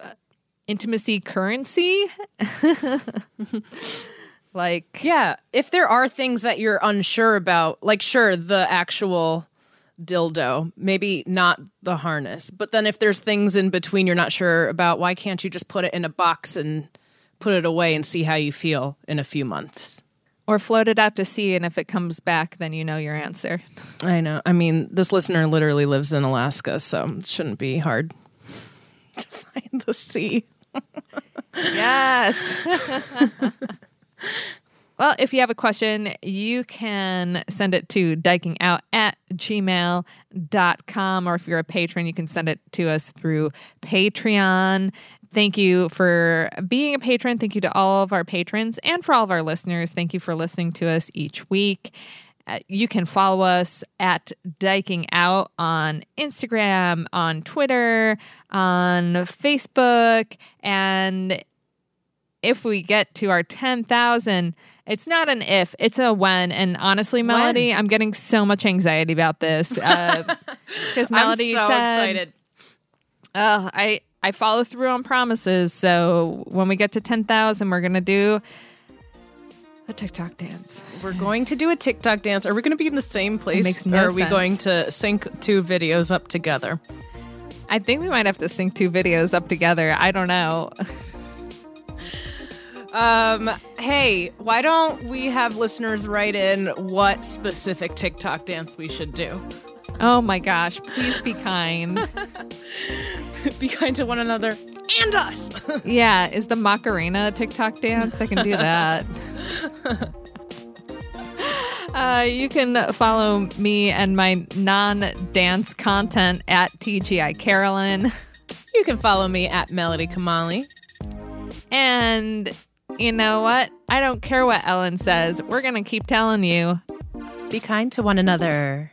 intimacy currency, like Yeah, if there are things that you're unsure about, like sure, the actual dildo, maybe not the harness, but then if there's things in between you're not sure about, why can't you just put it in a box and put it away and see how you feel in a few months? Or float it out to sea, and if it comes back, then you know your answer. I know. I mean, this listener literally lives in Alaska, so it shouldn't be hard to find the sea. Yes. well, if you have a question, you can send it to dykingout at gmail.com. Or if you're a patron, you can send it to us through Patreon. Thank you for being a patron. Thank you to all of our patrons and for all of our listeners. Thank you for listening to us each week. Uh, you can follow us at Dyking Out on Instagram, on Twitter, on Facebook, and if we get to our 10,000, it's not an if, it's a when. And honestly, Melody, I'm getting so much anxiety about this. Because Melody I'm so said, excited. "Oh, I, I follow through on promises. So when we get to 10,000, we're going to do a TikTok dance. We're going to do a TikTok dance. Are we going to be in the same place? makes no or are we sense. going to sync two videos up together? I think we might have to sync two videos up together. I don't know. Um, hey, why don't we have listeners write in what specific TikTok dance we should do? Oh my gosh, please be kind. Be kind to one another and us. Yeah, is the Macarena a TikTok dance? I can do that. Uh, you can follow me and my non-dance content at TGI Carolyn. you can follow me at Melody Kamali. And you know what? I don't care what Ellen says. We're going to keep telling you. Be kind to one another.